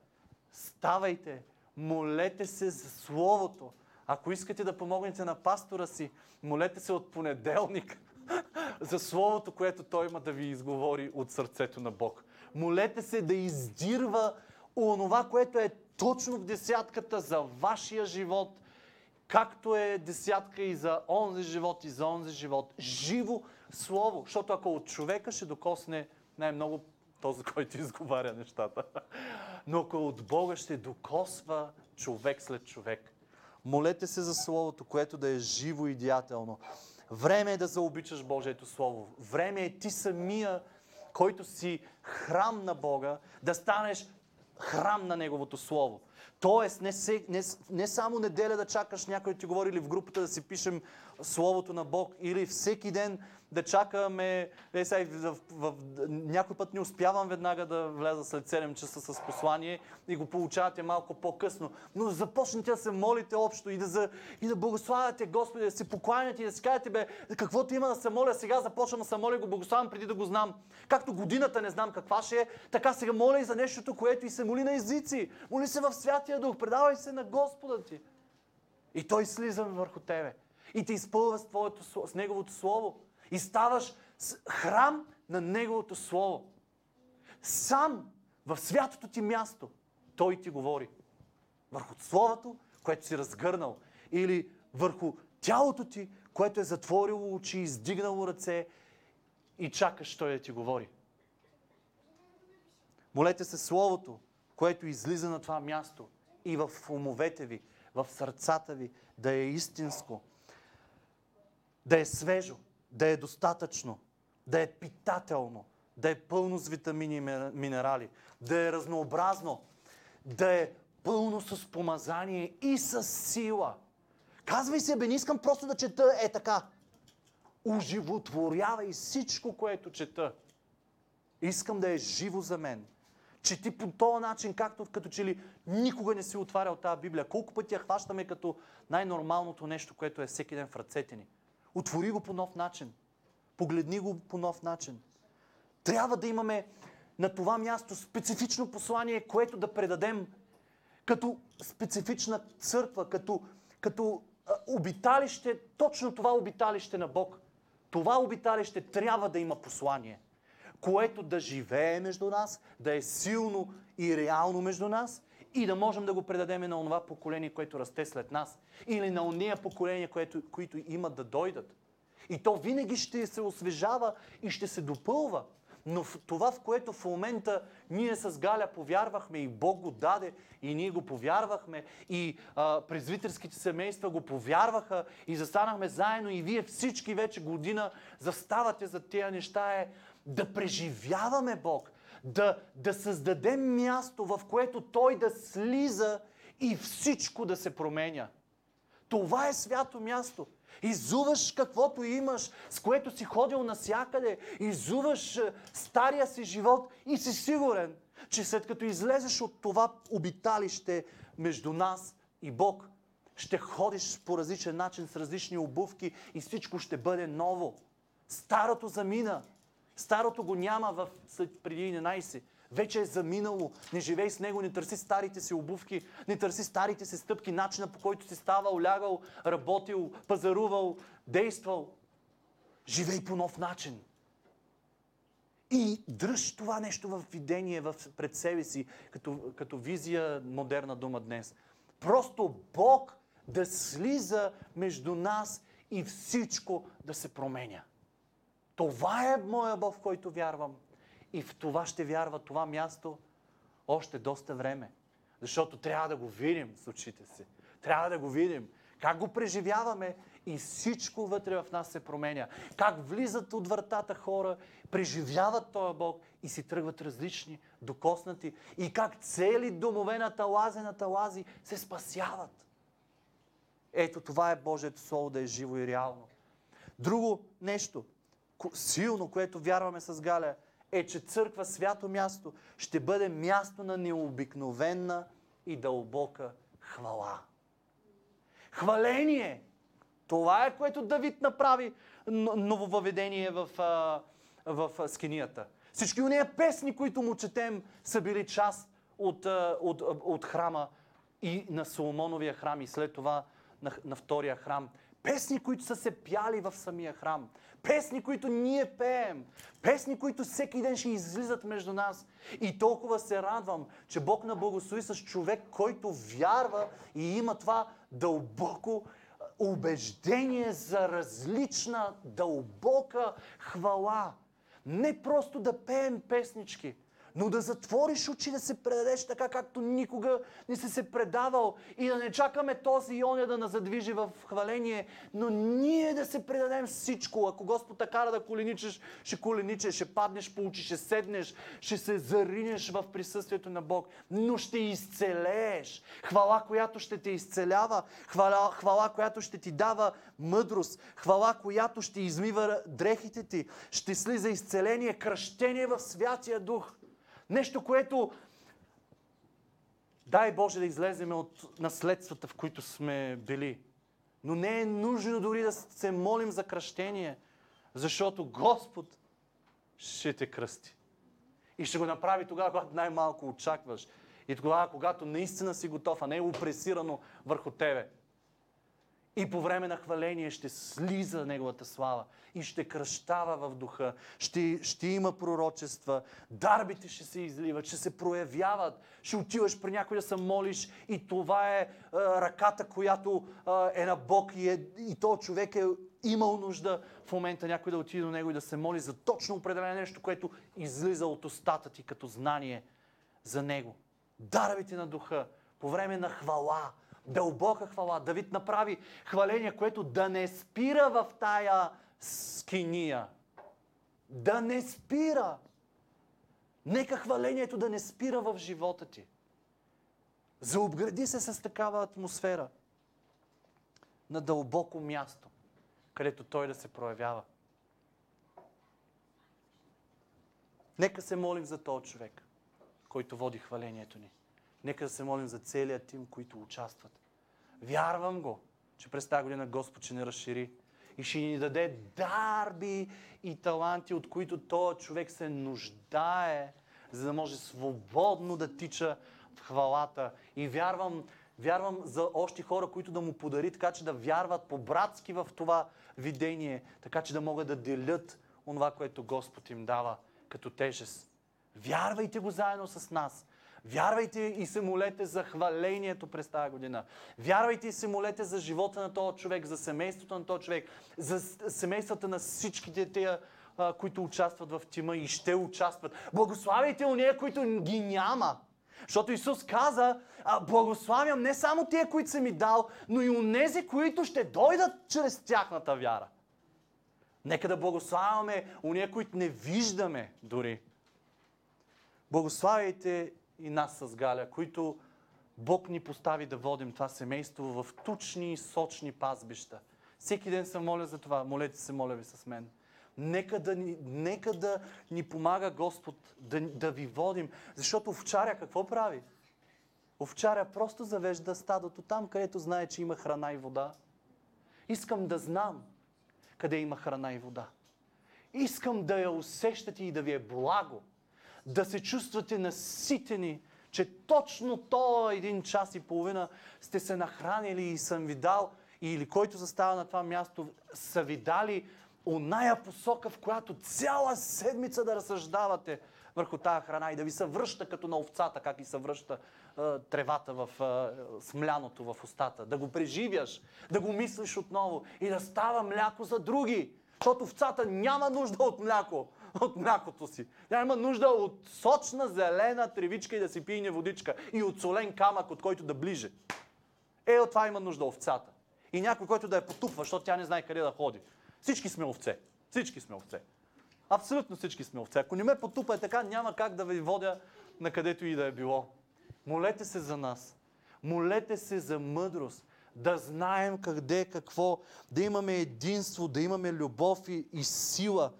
Ставайте. Молете се за Словото. Ако искате да помогнете на пастора си, молете се от понеделник за Словото, което той има да ви изговори от сърцето на Бог. Молете се да издирва онова, което е точно в десятката за вашия живот, както е десятка и за онзи живот, и за онзи живот. Живо Слово. Защото ако от човека ще докосне най-много този, който изговаря нещата. Но ако от Бога ще докосва човек след човек. Молете се за Словото, което да е живо и деятелно. Време е да заобичаш Божието Слово. Време е ти самия, който си храм на Бога, да станеш храм на Неговото Слово. Тоест, не, се, не, не само неделя да чакаш някой да ти говори или в групата да си пишем Словото на Бог, или всеки ден да чакаме, е, сега, в, в, някой път не успявам веднага да вляза след 7 часа с послание и го получавате малко по-късно. Но започнете да се молите общо и да, за, и да благославяте Господи, да се покланяте и да си кажете, бе, каквото има да се моля, сега започвам да се моля и го благославям преди да го знам. Както годината не знам каква ще е, така сега моля и за нещото, което и се моли на езици. Моли се в Святия Дух, предавай се на Господа ти. И Той слиза върху тебе. И те изпълва с, твоето, с Неговото Слово. И ставаш храм на Неговото Слово. Сам в святото ти място Той ти говори. Върху Словото, което си разгърнал. Или върху тялото ти, което е затворило очи, издигнало ръце и чакаш Той да ти говори. Молете се Словото, което излиза на това място и в умовете ви, в сърцата ви, да е истинско, да е свежо, да е достатъчно, да е питателно, да е пълно с витамини и минерали, да е разнообразно, да е пълно с помазание и с сила. Казвай се, бе, не искам просто да чета е така. Оживотворявай всичко, което чета. Искам да е живо за мен. Чети по този начин, както като че ли никога не си отварял тази Библия. Колко пъти я хващаме като най-нормалното нещо, което е всеки ден в ръцете ни. Отвори го по нов начин. Погледни го по нов начин. Трябва да имаме на това място специфично послание, което да предадем като специфична църква, като, като обиталище, точно това обиталище на Бог. Това обиталище трябва да има послание, което да живее между нас, да е силно и реално между нас и да можем да го предадем на това поколение, което расте след нас. Или на ония поколения, което, които имат да дойдат. И то винаги ще се освежава и ще се допълва. Но в това, в което в момента ние с Галя повярвахме и Бог го даде и ние го повярвахме и а, презвитерските семейства го повярваха и застанахме заедно и вие всички вече година заставате за тези неща е да преживяваме Бог, да, да създадем място, в което Той да слиза и всичко да се променя. Това е свято място. Изуваш каквото имаш, с което си ходил насякъде. Изуваш е, стария си живот и си сигурен, че след като излезеш от това обиталище между нас и Бог, ще ходиш по различен начин, с различни обувки и всичко ще бъде ново. Старото замина. Старото го няма в, след преди 11. Вече е заминало. Не живей с него, не търси старите си обувки, не търси старите си стъпки, начина по който си ставал, лягал, работил, пазарувал, действал. Живей по нов начин. И дръж това нещо в видение в, пред себе си, като, като визия, модерна дума днес. Просто Бог да слиза между нас и всичко да се променя. Това е моя Бог, в който вярвам. И в това ще вярва това място още доста време. Защото трябва да го видим с очите си. Трябва да го видим. Как го преживяваме и всичко вътре в нас се променя. Как влизат от вратата хора, преживяват този Бог и си тръгват различни, докоснати. И как цели домове на талази на талази се спасяват. Ето това е Божието Слово да е живо и реално. Друго нещо, силно, което вярваме с Галя, е, че църква, свято място, ще бъде място на необикновена и дълбока хвала. Хваление! Това е което Давид направи нововъведение в, в скинията. Всички уния песни, които му четем, са били част от, от, от храма и на Соломоновия храм и след това на, на втория храм. Песни, които са се пяли в самия храм. Песни, които ние пеем. Песни, които всеки ден ще излизат между нас. И толкова се радвам, че Бог на благослови с човек, който вярва и има това дълбоко убеждение за различна, дълбока хвала. Не просто да пеем песнички – но да затвориш очи, да се предадеш така, както никога не си се предавал и да не чакаме този и оня да нас задвижи в хваление, но ние да се предадем всичко. Ако Господ така да коленичеш, ще коленичеш, ще паднеш по очи, ще седнеш, ще се заринеш в присъствието на Бог, но ще изцелееш. Хвала, която ще те изцелява, хвала, хвала която ще ти дава мъдрост, хвала, която ще измива дрехите ти, ще слиза изцеление, кръщение в Святия Дух. Нещо, което дай Боже да излеземе от наследствата, в които сме били. Но не е нужно дори да се молим за кръщение, защото Господ ще те кръсти. И ще го направи тогава, когато най-малко очакваш. И тогава, когато наистина си готов, а не е опресирано върху тебе. И по време на хваление ще слиза Неговата слава и ще кръщава в духа, ще, ще има пророчества, дарбите ще се изливат, ще се проявяват, ще отиваш при някой да се молиш. И това е а, ръката, която а, е на Бог и, е, и то човек е имал нужда в момента някой да отиде до него и да се моли за точно определено нещо, което излиза от устата ти като знание за него. Дарбите на духа по време на хвала, дълбока хвала. Давид направи хваление, което да не спира в тая скиния. Да не спира. Нека хвалението да не спира в живота ти. Заобгради се с такава атмосфера на дълбоко място, където той да се проявява. Нека се молим за този човек, който води хвалението ни. Нека да се молим за целият тим, които участват. Вярвам го, че през тази година Господ ще ни разшири и ще ни даде дарби и таланти, от които този човек се нуждае, за да може свободно да тича в хвалата. И вярвам, вярвам за още хора, които да му подари, така че да вярват по-братски в това видение, така че да могат да делят онова, което Господ им дава като тежест. Вярвайте го заедно с нас. Вярвайте и се молете за хвалението през тази година. Вярвайте и се молете за живота на този човек, за семейството на този човек, за семействата на всичките тия, които участват в тима и ще участват. Благославяйте уния, които ги няма. Защото Исус каза, благославям не само тия, които са ми дал, но и унези, които ще дойдат чрез тяхната вяра. Нека да благославяме уния, които не виждаме дори. Благославяйте и нас с Галя, които Бог ни постави да водим това семейство в тучни и сочни пазбища. Всеки ден се моля за това. Молете се, моля ви с мен. Нека да ни, нека да ни помага Господ да, да ви водим. Защото овчаря какво прави? Овчаря просто завежда стадото там, където знае, че има храна и вода. Искам да знам къде има храна и вода. Искам да я усещате и да ви е благо да се чувствате наситени, че точно то един час и половина сте се нахранили и съм ви дал, или който застава на това място, са ви дали оная посока, в която цяла седмица да разсъждавате върху тази храна и да ви се връща като на овцата, как и се връща е, тревата в е, смляното в устата. Да го преживяш, да го мислиш отново и да става мляко за други. Защото овцата няма нужда от мляко от млякото си. Тя има нужда от сочна зелена тревичка и да си пине водичка. И от солен камък, от който да ближе. Е, от това има нужда овцата. И някой, който да я потупва, защото тя не знае къде да ходи. Всички сме овце. Всички сме овце. Абсолютно всички сме овце. Ако не ме потупа е така, няма как да ви водя на където и да е било. Молете се за нас. Молете се за мъдрост. Да знаем къде, какво, да имаме единство, да имаме любов и, и сила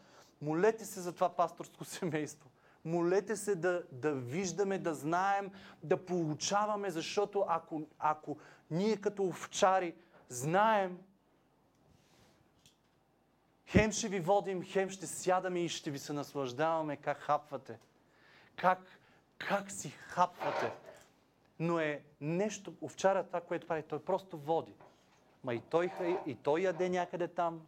Молете се за това пасторско семейство. Молете се да, да виждаме, да знаем, да получаваме, защото ако, ако ние като овчари знаем, хем ще ви водим, хем ще сядаме и ще ви се наслаждаваме как хапвате. Как, как си хапвате. Но е нещо, овчара това, което прави, той просто води. Ма и той, и той яде някъде там,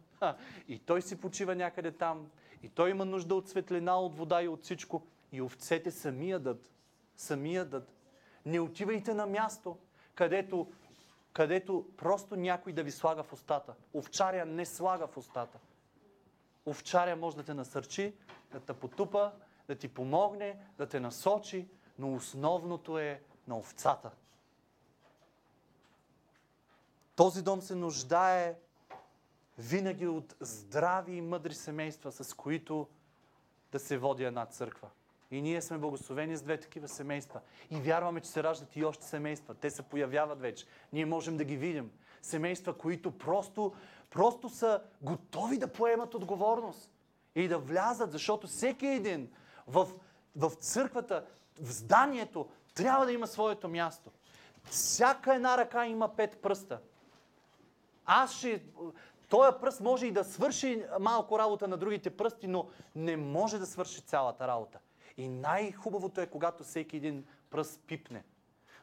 и той си почива някъде там, и той има нужда от светлина, от вода и от всичко. И овцете сами ядат. Сами ядат. Не отивайте на място, където, където просто някой да ви слага в устата. Овчаря не слага в устата. Овчаря може да те насърчи, да те потупа, да ти помогне, да те насочи, но основното е на овцата. Този дом се нуждае винаги от здрави и мъдри семейства, с които да се води една църква. И ние сме благословени с две такива семейства. И вярваме, че се раждат и още семейства. Те се появяват вече. Ние можем да ги видим. Семейства, които просто, просто са готови да поемат отговорност и да влязат, защото всеки един в, в църквата, в зданието, трябва да има своето място. Всяка една ръка има пет пръста. Аз ще този пръст може и да свърши малко работа на другите пръсти, но не може да свърши цялата работа. И най-хубавото е, когато всеки един пръст пипне.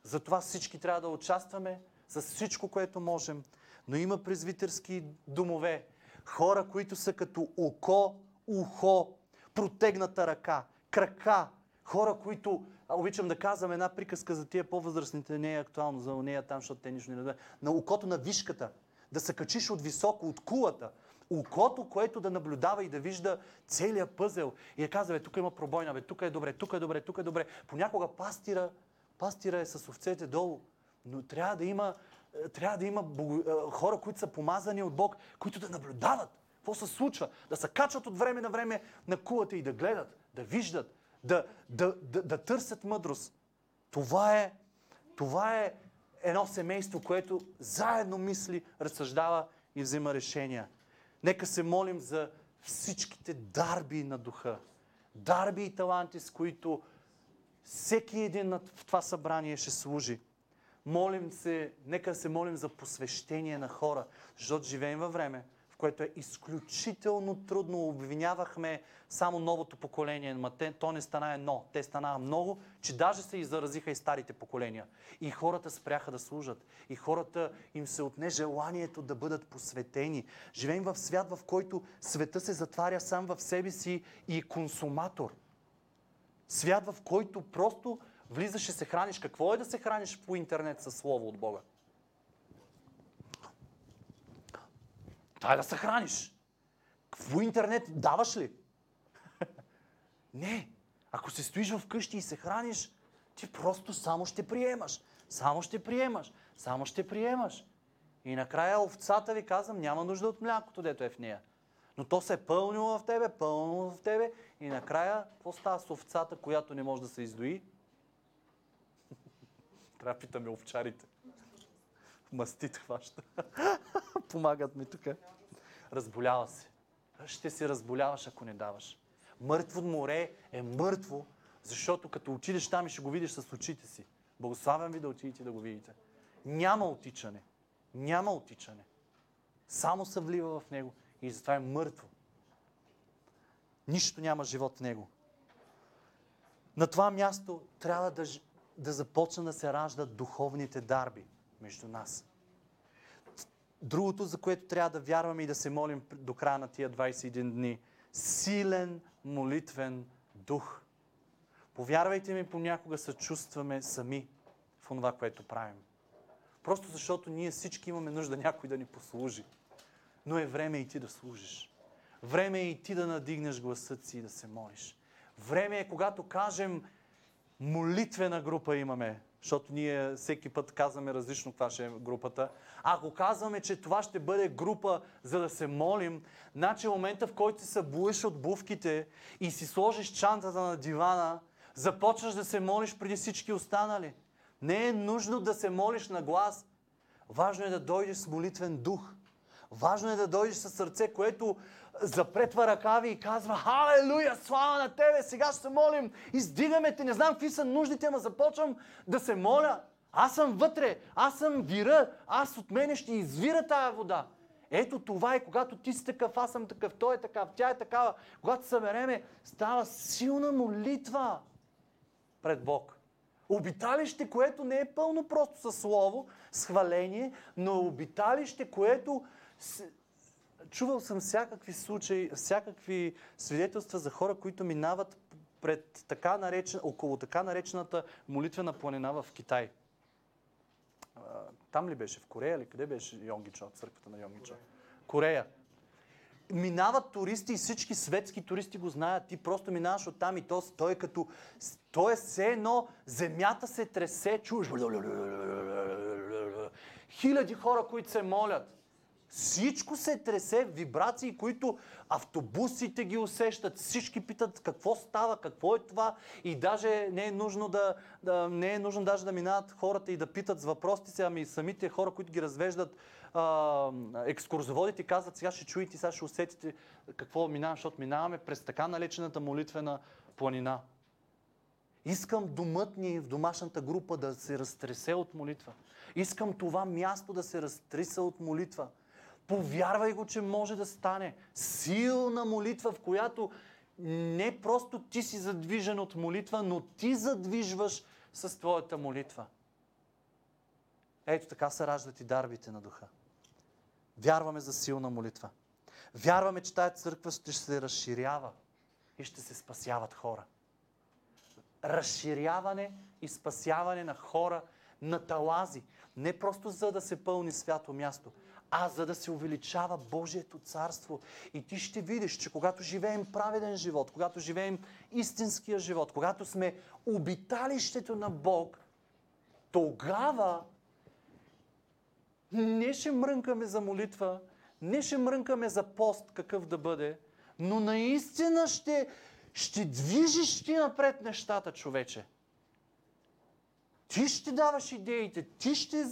Затова всички трябва да участваме с всичко, което можем, но има презвитърски домове. Хора, които са като око, ухо, протегната ръка, крака. Хора, които обичам да казвам една приказка за тия по-възрастните, не е актуално за нея там, защото те нищо не разбират. На окото на вишката. Да се качиш от високо, от кулата. Окото, което да наблюдава и да вижда целият пъзел. И да казва, бе, тук има пробойна, бе, тук е добре, тук е добре, тук е добре. Понякога пастира, пастира е с овцете долу. Но трябва да има, е, трябва да има е, хора, които са помазани от Бог, които да наблюдават какво се случва. Да се качват от време на време на кулата и да гледат, да виждат, да, да, да, да търсят мъдрост. Това е, това е едно семейство, което заедно мисли, разсъждава и взима решения. Нека се молим за всичките дарби на духа. Дарби и таланти, с които всеки един в това събрание ще служи. Молим се, нека се молим за посвещение на хора, защото живеем във време, което е изключително трудно. Обвинявахме само новото поколение, но те, то не стана едно. Те станаха много, че даже се и заразиха и старите поколения. И хората спряха да служат. И хората им се отне желанието да бъдат посветени. Живеем в свят, в който света се затваря сам в себе си и консуматор. Свят, в който просто влизаш и се храниш. Какво е да се храниш по интернет със Слово от Бога? Е да се храниш. В интернет даваш ли? Не. Ако се стоиш в къщи и се храниш, ти просто само ще приемаш. Само ще приемаш. Само ще приемаш. И накрая овцата ви казвам, няма нужда от млякото, дето е в нея. Но то се е пълнило в тебе, пълнило в тебе и накрая какво става с овцата, която не може да се издои? Трябва да питаме овчарите. Мастит хваща. Помагат ми тук. Разболява се. Ще се разболяваш, ако не даваш. Мъртво море е мъртво, защото като отидеш там и ще го видиш с очите си. Благославям ви да отидете да го видите. Няма отичане. Няма отичане. Само се влива в него и затова е мъртво. Нищо няма живот в него. На това място трябва да, да започна да се раждат духовните дарби между нас. Другото, за което трябва да вярваме и да се молим до края на тия 21 дни. Силен молитвен дух. Повярвайте ми, понякога се чувстваме сами в това, което правим. Просто защото ние всички имаме нужда някой да ни послужи. Но е време и ти да служиш. Време е и ти да надигнеш гласът си и да се молиш. Време е, когато кажем молитвена група имаме, защото ние всеки път казваме различно каква ще е групата. Ако казваме, че това ще бъде група за да се молим, значи момента в който се събуеш от бувките и си сложиш чантата на дивана, започваш да се молиш преди всички останали. Не е нужно да се молиш на глас. Важно е да дойдеш с молитвен дух. Важно е да дойдеш със сърце, което запретва ръкави и казва Халелуя, слава на Тебе, сега ще се молим, издигаме Те, не знам какви са нуждите, ма започвам да се моля. Аз съм вътре, аз съм вира, аз от мене ще извира тая вода. Ето това е, когато ти си такъв, аз съм такъв, той е такъв, тя е такава. Когато събереме, става силна молитва пред Бог. Обиталище, което не е пълно просто със слово, с хваление, но обиталище, което чувал съм всякакви случаи, всякакви свидетелства за хора, които минават пред така наречен, около така наречената молитвена планина в Китай. Там ли беше? В Корея или къде беше Йонгичо, църквата на Йонгичо? Корея. Минават туристи и всички светски туристи го знаят. Ти просто минаваш оттам и то, той е като... То е все едно, земята се тресе, чуеш. Хиляди хора, които се молят. Всичко се тресе, вибрации, които автобусите ги усещат. Всички питат какво става, какво е това. И даже не е нужно да, да, не е нужно даже да минават хората и да питат с въпросите си, ами самите хора, които ги развеждат а, екскурзоводите, казват, сега ще чуете, сега ще усетите какво минава, защото минаваме през така налечената молитвена планина. Искам думът ни в домашната група да се разтресе от молитва. Искам това място да се разтриса от молитва. Повярвай го, че може да стане. Силна молитва, в която не просто ти си задвижен от молитва, но ти задвижваш с твоята молитва. Ето така се раждат и дарбите на духа. Вярваме за силна молитва. Вярваме, че тая църква ще се разширява и ще се спасяват хора. Разширяване и спасяване на хора на талази. Не просто за да се пълни свято място, а за да се увеличава Божието царство. И ти ще видиш, че когато живеем праведен живот, когато живеем истинския живот, когато сме обиталището на Бог, тогава не ще мрънкаме за молитва, не ще мрънкаме за пост какъв да бъде, но наистина ще, ще движиш ти напред нещата, човече. Ти ще даваш идеите, ти ще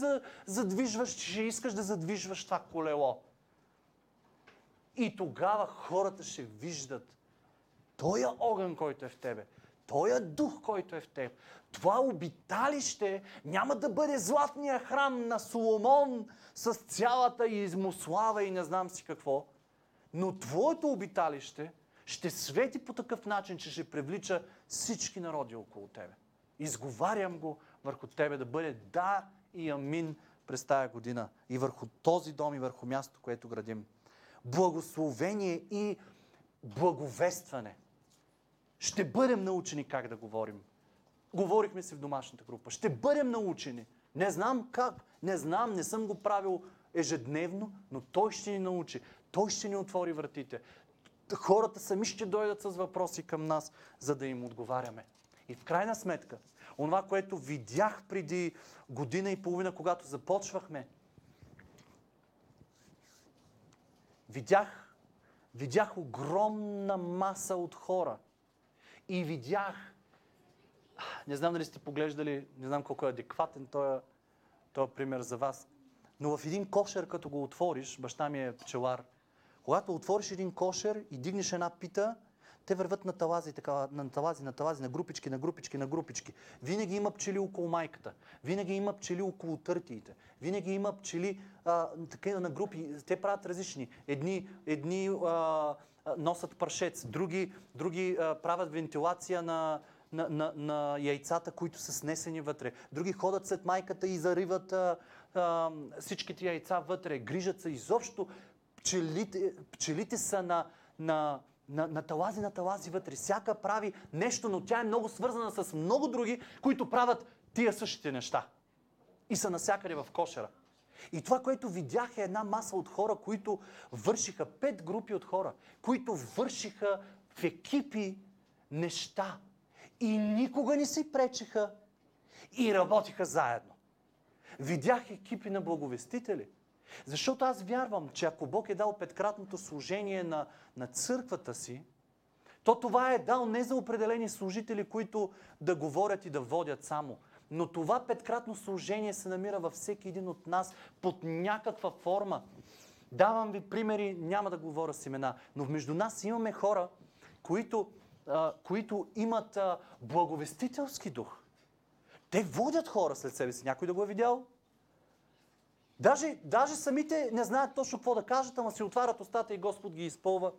задвижваш, ще искаш да задвижваш това колело. И тогава хората ще виждат Тоя огън, който е в тебе, Тоя дух, който е в теб, това обиталище няма да бъде златния храм на Соломон с цялата измослава и не знам си какво, но твоето обиталище ще свети по такъв начин, че ще привлича всички народи около тебе. Изговарям го върху тебе да бъде да и амин през тая година. И върху този дом и върху място, което градим. Благословение и благовестване. Ще бъдем научени как да говорим. Говорихме си в домашната група. Ще бъдем научени. Не знам как, не знам, не съм го правил ежедневно, но Той ще ни научи. Той ще ни отвори вратите. Хората сами ще дойдат с въпроси към нас, за да им отговаряме. И в крайна сметка, онова, което видях преди година и половина, когато започвахме, видях, видях огромна маса от хора. И видях, не знам дали сте поглеждали, не знам колко е адекватен този, този пример за вас, но в един кошер, като го отвориш, баща ми е пчелар, когато отвориш един кошер и дигнеш една пита, те върват на талази, така, на талази, на талази, на групички, на групички, на групички. Винаги има пчели около майката. Винаги има пчели около търтиите. Винаги има пчели а, така, на групи. Те правят различни. Едни, едни а, носят паршец, други, други а, правят вентилация на, на, на, на яйцата, които са снесени вътре. Други ходят след майката и зариват а, а, всичките яйца вътре. Грижат се изобщо. Пчелите, пчелите са на, на на, на талази, на талази вътре. Всяка прави нещо, но тя е много свързана с много други, които правят тия същите неща. И са насякъде в кошера. И това, което видях е една маса от хора, които вършиха, пет групи от хора, които вършиха в екипи неща. И никога не си пречеха и работиха заедно. Видях екипи на благовестители, защото аз вярвам, че ако Бог е дал петкратното служение на, на църквата си, то това е дал не за определени служители, които да говорят и да водят само. Но това петкратно служение се намира във всеки един от нас под някаква форма. Давам ви примери, няма да говоря с имена, но между нас имаме хора, които, а, които имат а, благовестителски дух. Те водят хора след себе си. Някой да го е видял? Даже, даже самите не знаят точно какво да кажат, ама си отварят устата и Господ ги изпълва.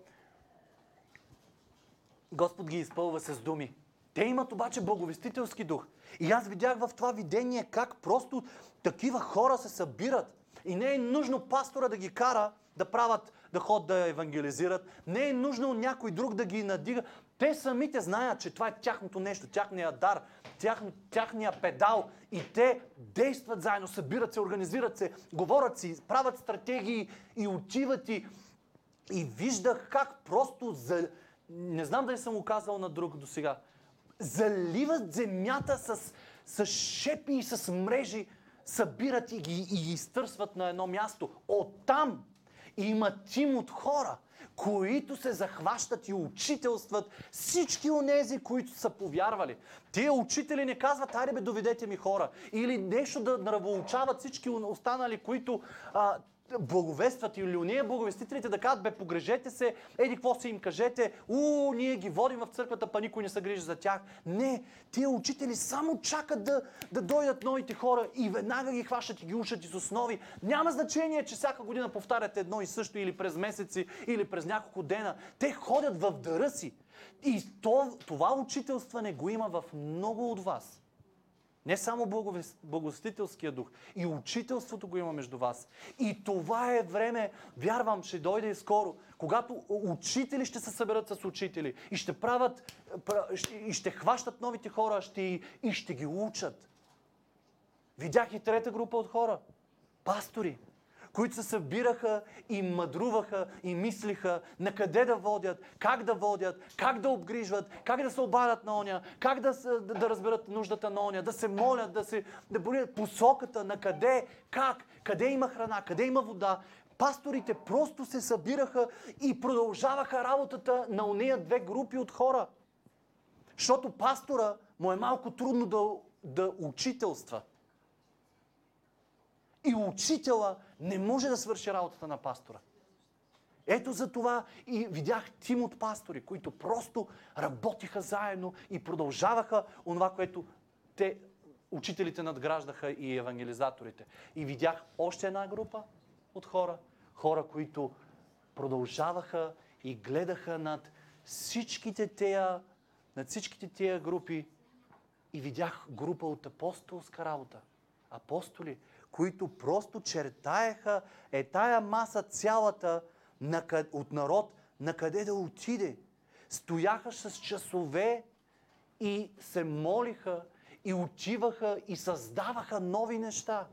Господ ги изпълва с думи. Те имат обаче благовестителски дух. И аз видях в това видение как просто такива хора се събират. И не е нужно пастора да ги кара да правят, да ход да евангелизират. Не е нужно някой друг да ги надига. Те самите знаят, че това е тяхното нещо, тяхния дар, тях, тяхния педал. И те действат заедно, събират се, организират се, говорят си, правят стратегии и отиват и, и виждах как просто за... Не знам дали съм го казал на друг до сега. Заливат земята с, с шепи и с мрежи, събират и ги, и изтърсват на едно място. Оттам има тим от хора, които се захващат и учителстват всички онези, които са повярвали. Тия учители не казват, бе, доведете ми хора. Или нещо да нравоучават всички останали, които а, благовестват или уния благовестителите да кажат, бе, погрежете се, еди, какво си им кажете, у, ние ги водим в църквата, па никой не се грижи за тях. Не, тия учители само чакат да, да дойдат новите хора и веднага ги хващат и ги учат из основи. Няма значение, че всяка година повтарят едно и също или през месеци, или през няколко дена. Те ходят в дъра си. И то, това учителстване го има в много от вас. Не само благостителския дух, и учителството го има между вас. И това е време, вярвам, ще дойде и скоро, когато учители ще се съберат с учители и ще правят, и ще хващат новите хора ще, и ще ги учат. Видях и трета група от хора. Пастори, които се събираха и мъдруваха и мислиха на къде да водят, как да водят, как да обгрижват, как да се обадят на оня, как да, да, да разберат нуждата на оня, да се молят, да, се, да борят посоката на къде, как, къде има храна, къде има вода. Пасторите просто се събираха и продължаваха работата на ония две групи от хора. Защото пастора му е малко трудно да, да учителства. И учителя не може да свърши работата на пастора. Ето за това и видях тим от пастори, които просто работиха заедно и продължаваха онова, което те, учителите надграждаха и евангелизаторите. И видях още една група от хора, хора, които продължаваха и гледаха над всичките тея, над всичките тия групи и видях група от апостолска работа. Апостоли, които просто чертаеха е тая маса цялата от народ на къде да отиде. Стояха с часове и се молиха и отиваха и създаваха нови неща.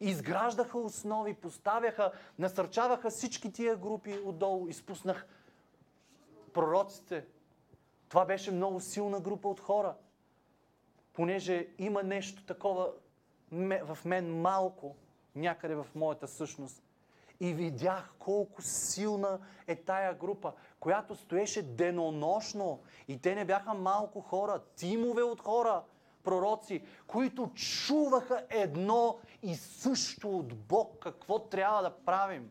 Изграждаха основи, поставяха, насърчаваха всички тия групи отдолу. Изпуснах пророците. Това беше много силна група от хора. Понеже има нещо такова в мен малко, някъде в моята същност. И видях колко силна е тая група, която стоеше денонощно. И те не бяха малко хора, тимове от хора, пророци, които чуваха едно и също от Бог какво трябва да правим.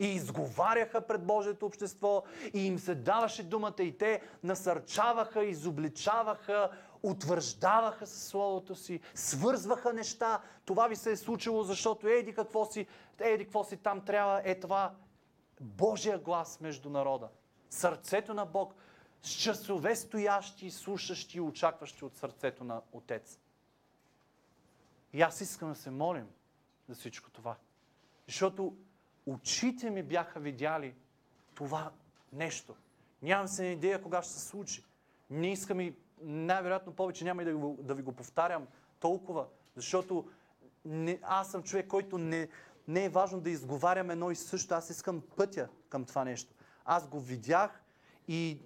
И изговаряха пред Божието общество и им се даваше думата и те насърчаваха, изобличаваха, утвърждаваха със Словото си, свързваха неща. Това ви се е случило, защото еди какво си, еди какво си там трябва. Е това Божия глас между народа. Сърцето на Бог с часове стоящи, слушащи и очакващи от сърцето на Отец. И аз искам да се молим за всичко това. Защото очите ми бяха видяли това нещо. Нямам се идея кога ще се случи. Не искам и най-вероятно повече няма и да, да ви го повтарям толкова, защото не, аз съм човек, който не, не е важно да изговарям едно и също. Аз искам пътя към това нещо. Аз го видях и,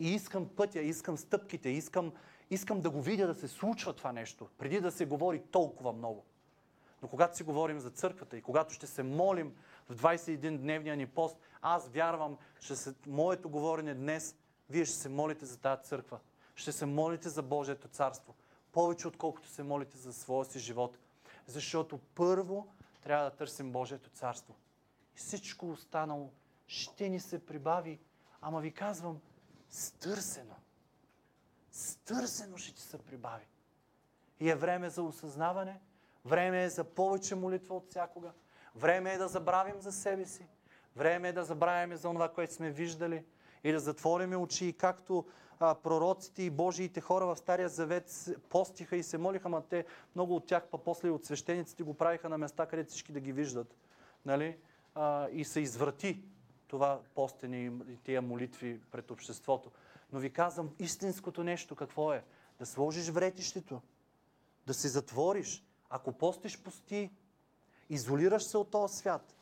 и искам пътя, искам стъпките, искам, искам да го видя да се случва това нещо, преди да се говори толкова много. Но когато си говорим за църквата и когато ще се молим в 21-дневния ни пост, аз вярвам, че се, моето говорене днес, вие ще се молите за тази църква ще се молите за Божието царство. Повече отколкото се молите за своя си живот. Защото първо трябва да търсим Божието царство. И всичко останало ще ни се прибави. Ама ви казвам, стърсено. Стърсено ще ти се прибави. И е време за осъзнаване, време е за повече молитва от всякога, време е да забравим за себе си, време е да забравяме за това, което сме виждали и да затвориме очи, както а, пророците и Божиите хора в Стария Завет постиха и се молиха, ама те, много от тях, па после от свещениците го правиха на места, където всички да ги виждат. Нали? А, и се изврати това постене и тия молитви пред обществото. Но ви казвам, истинското нещо какво е? Да сложиш вретището, да се затвориш. Ако постиш, пости. Изолираш се от този свят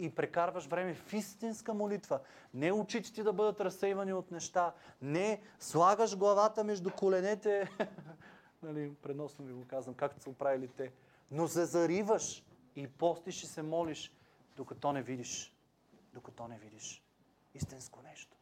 и прекарваш време в истинска молитва. Не очите ти да бъдат разсейвани от неща. Не слагаш главата между коленете. нали, преносно ви го казвам, както са оправили те. Но се зариваш и постиш и се молиш, докато не видиш. Докато не видиш истинско нещо.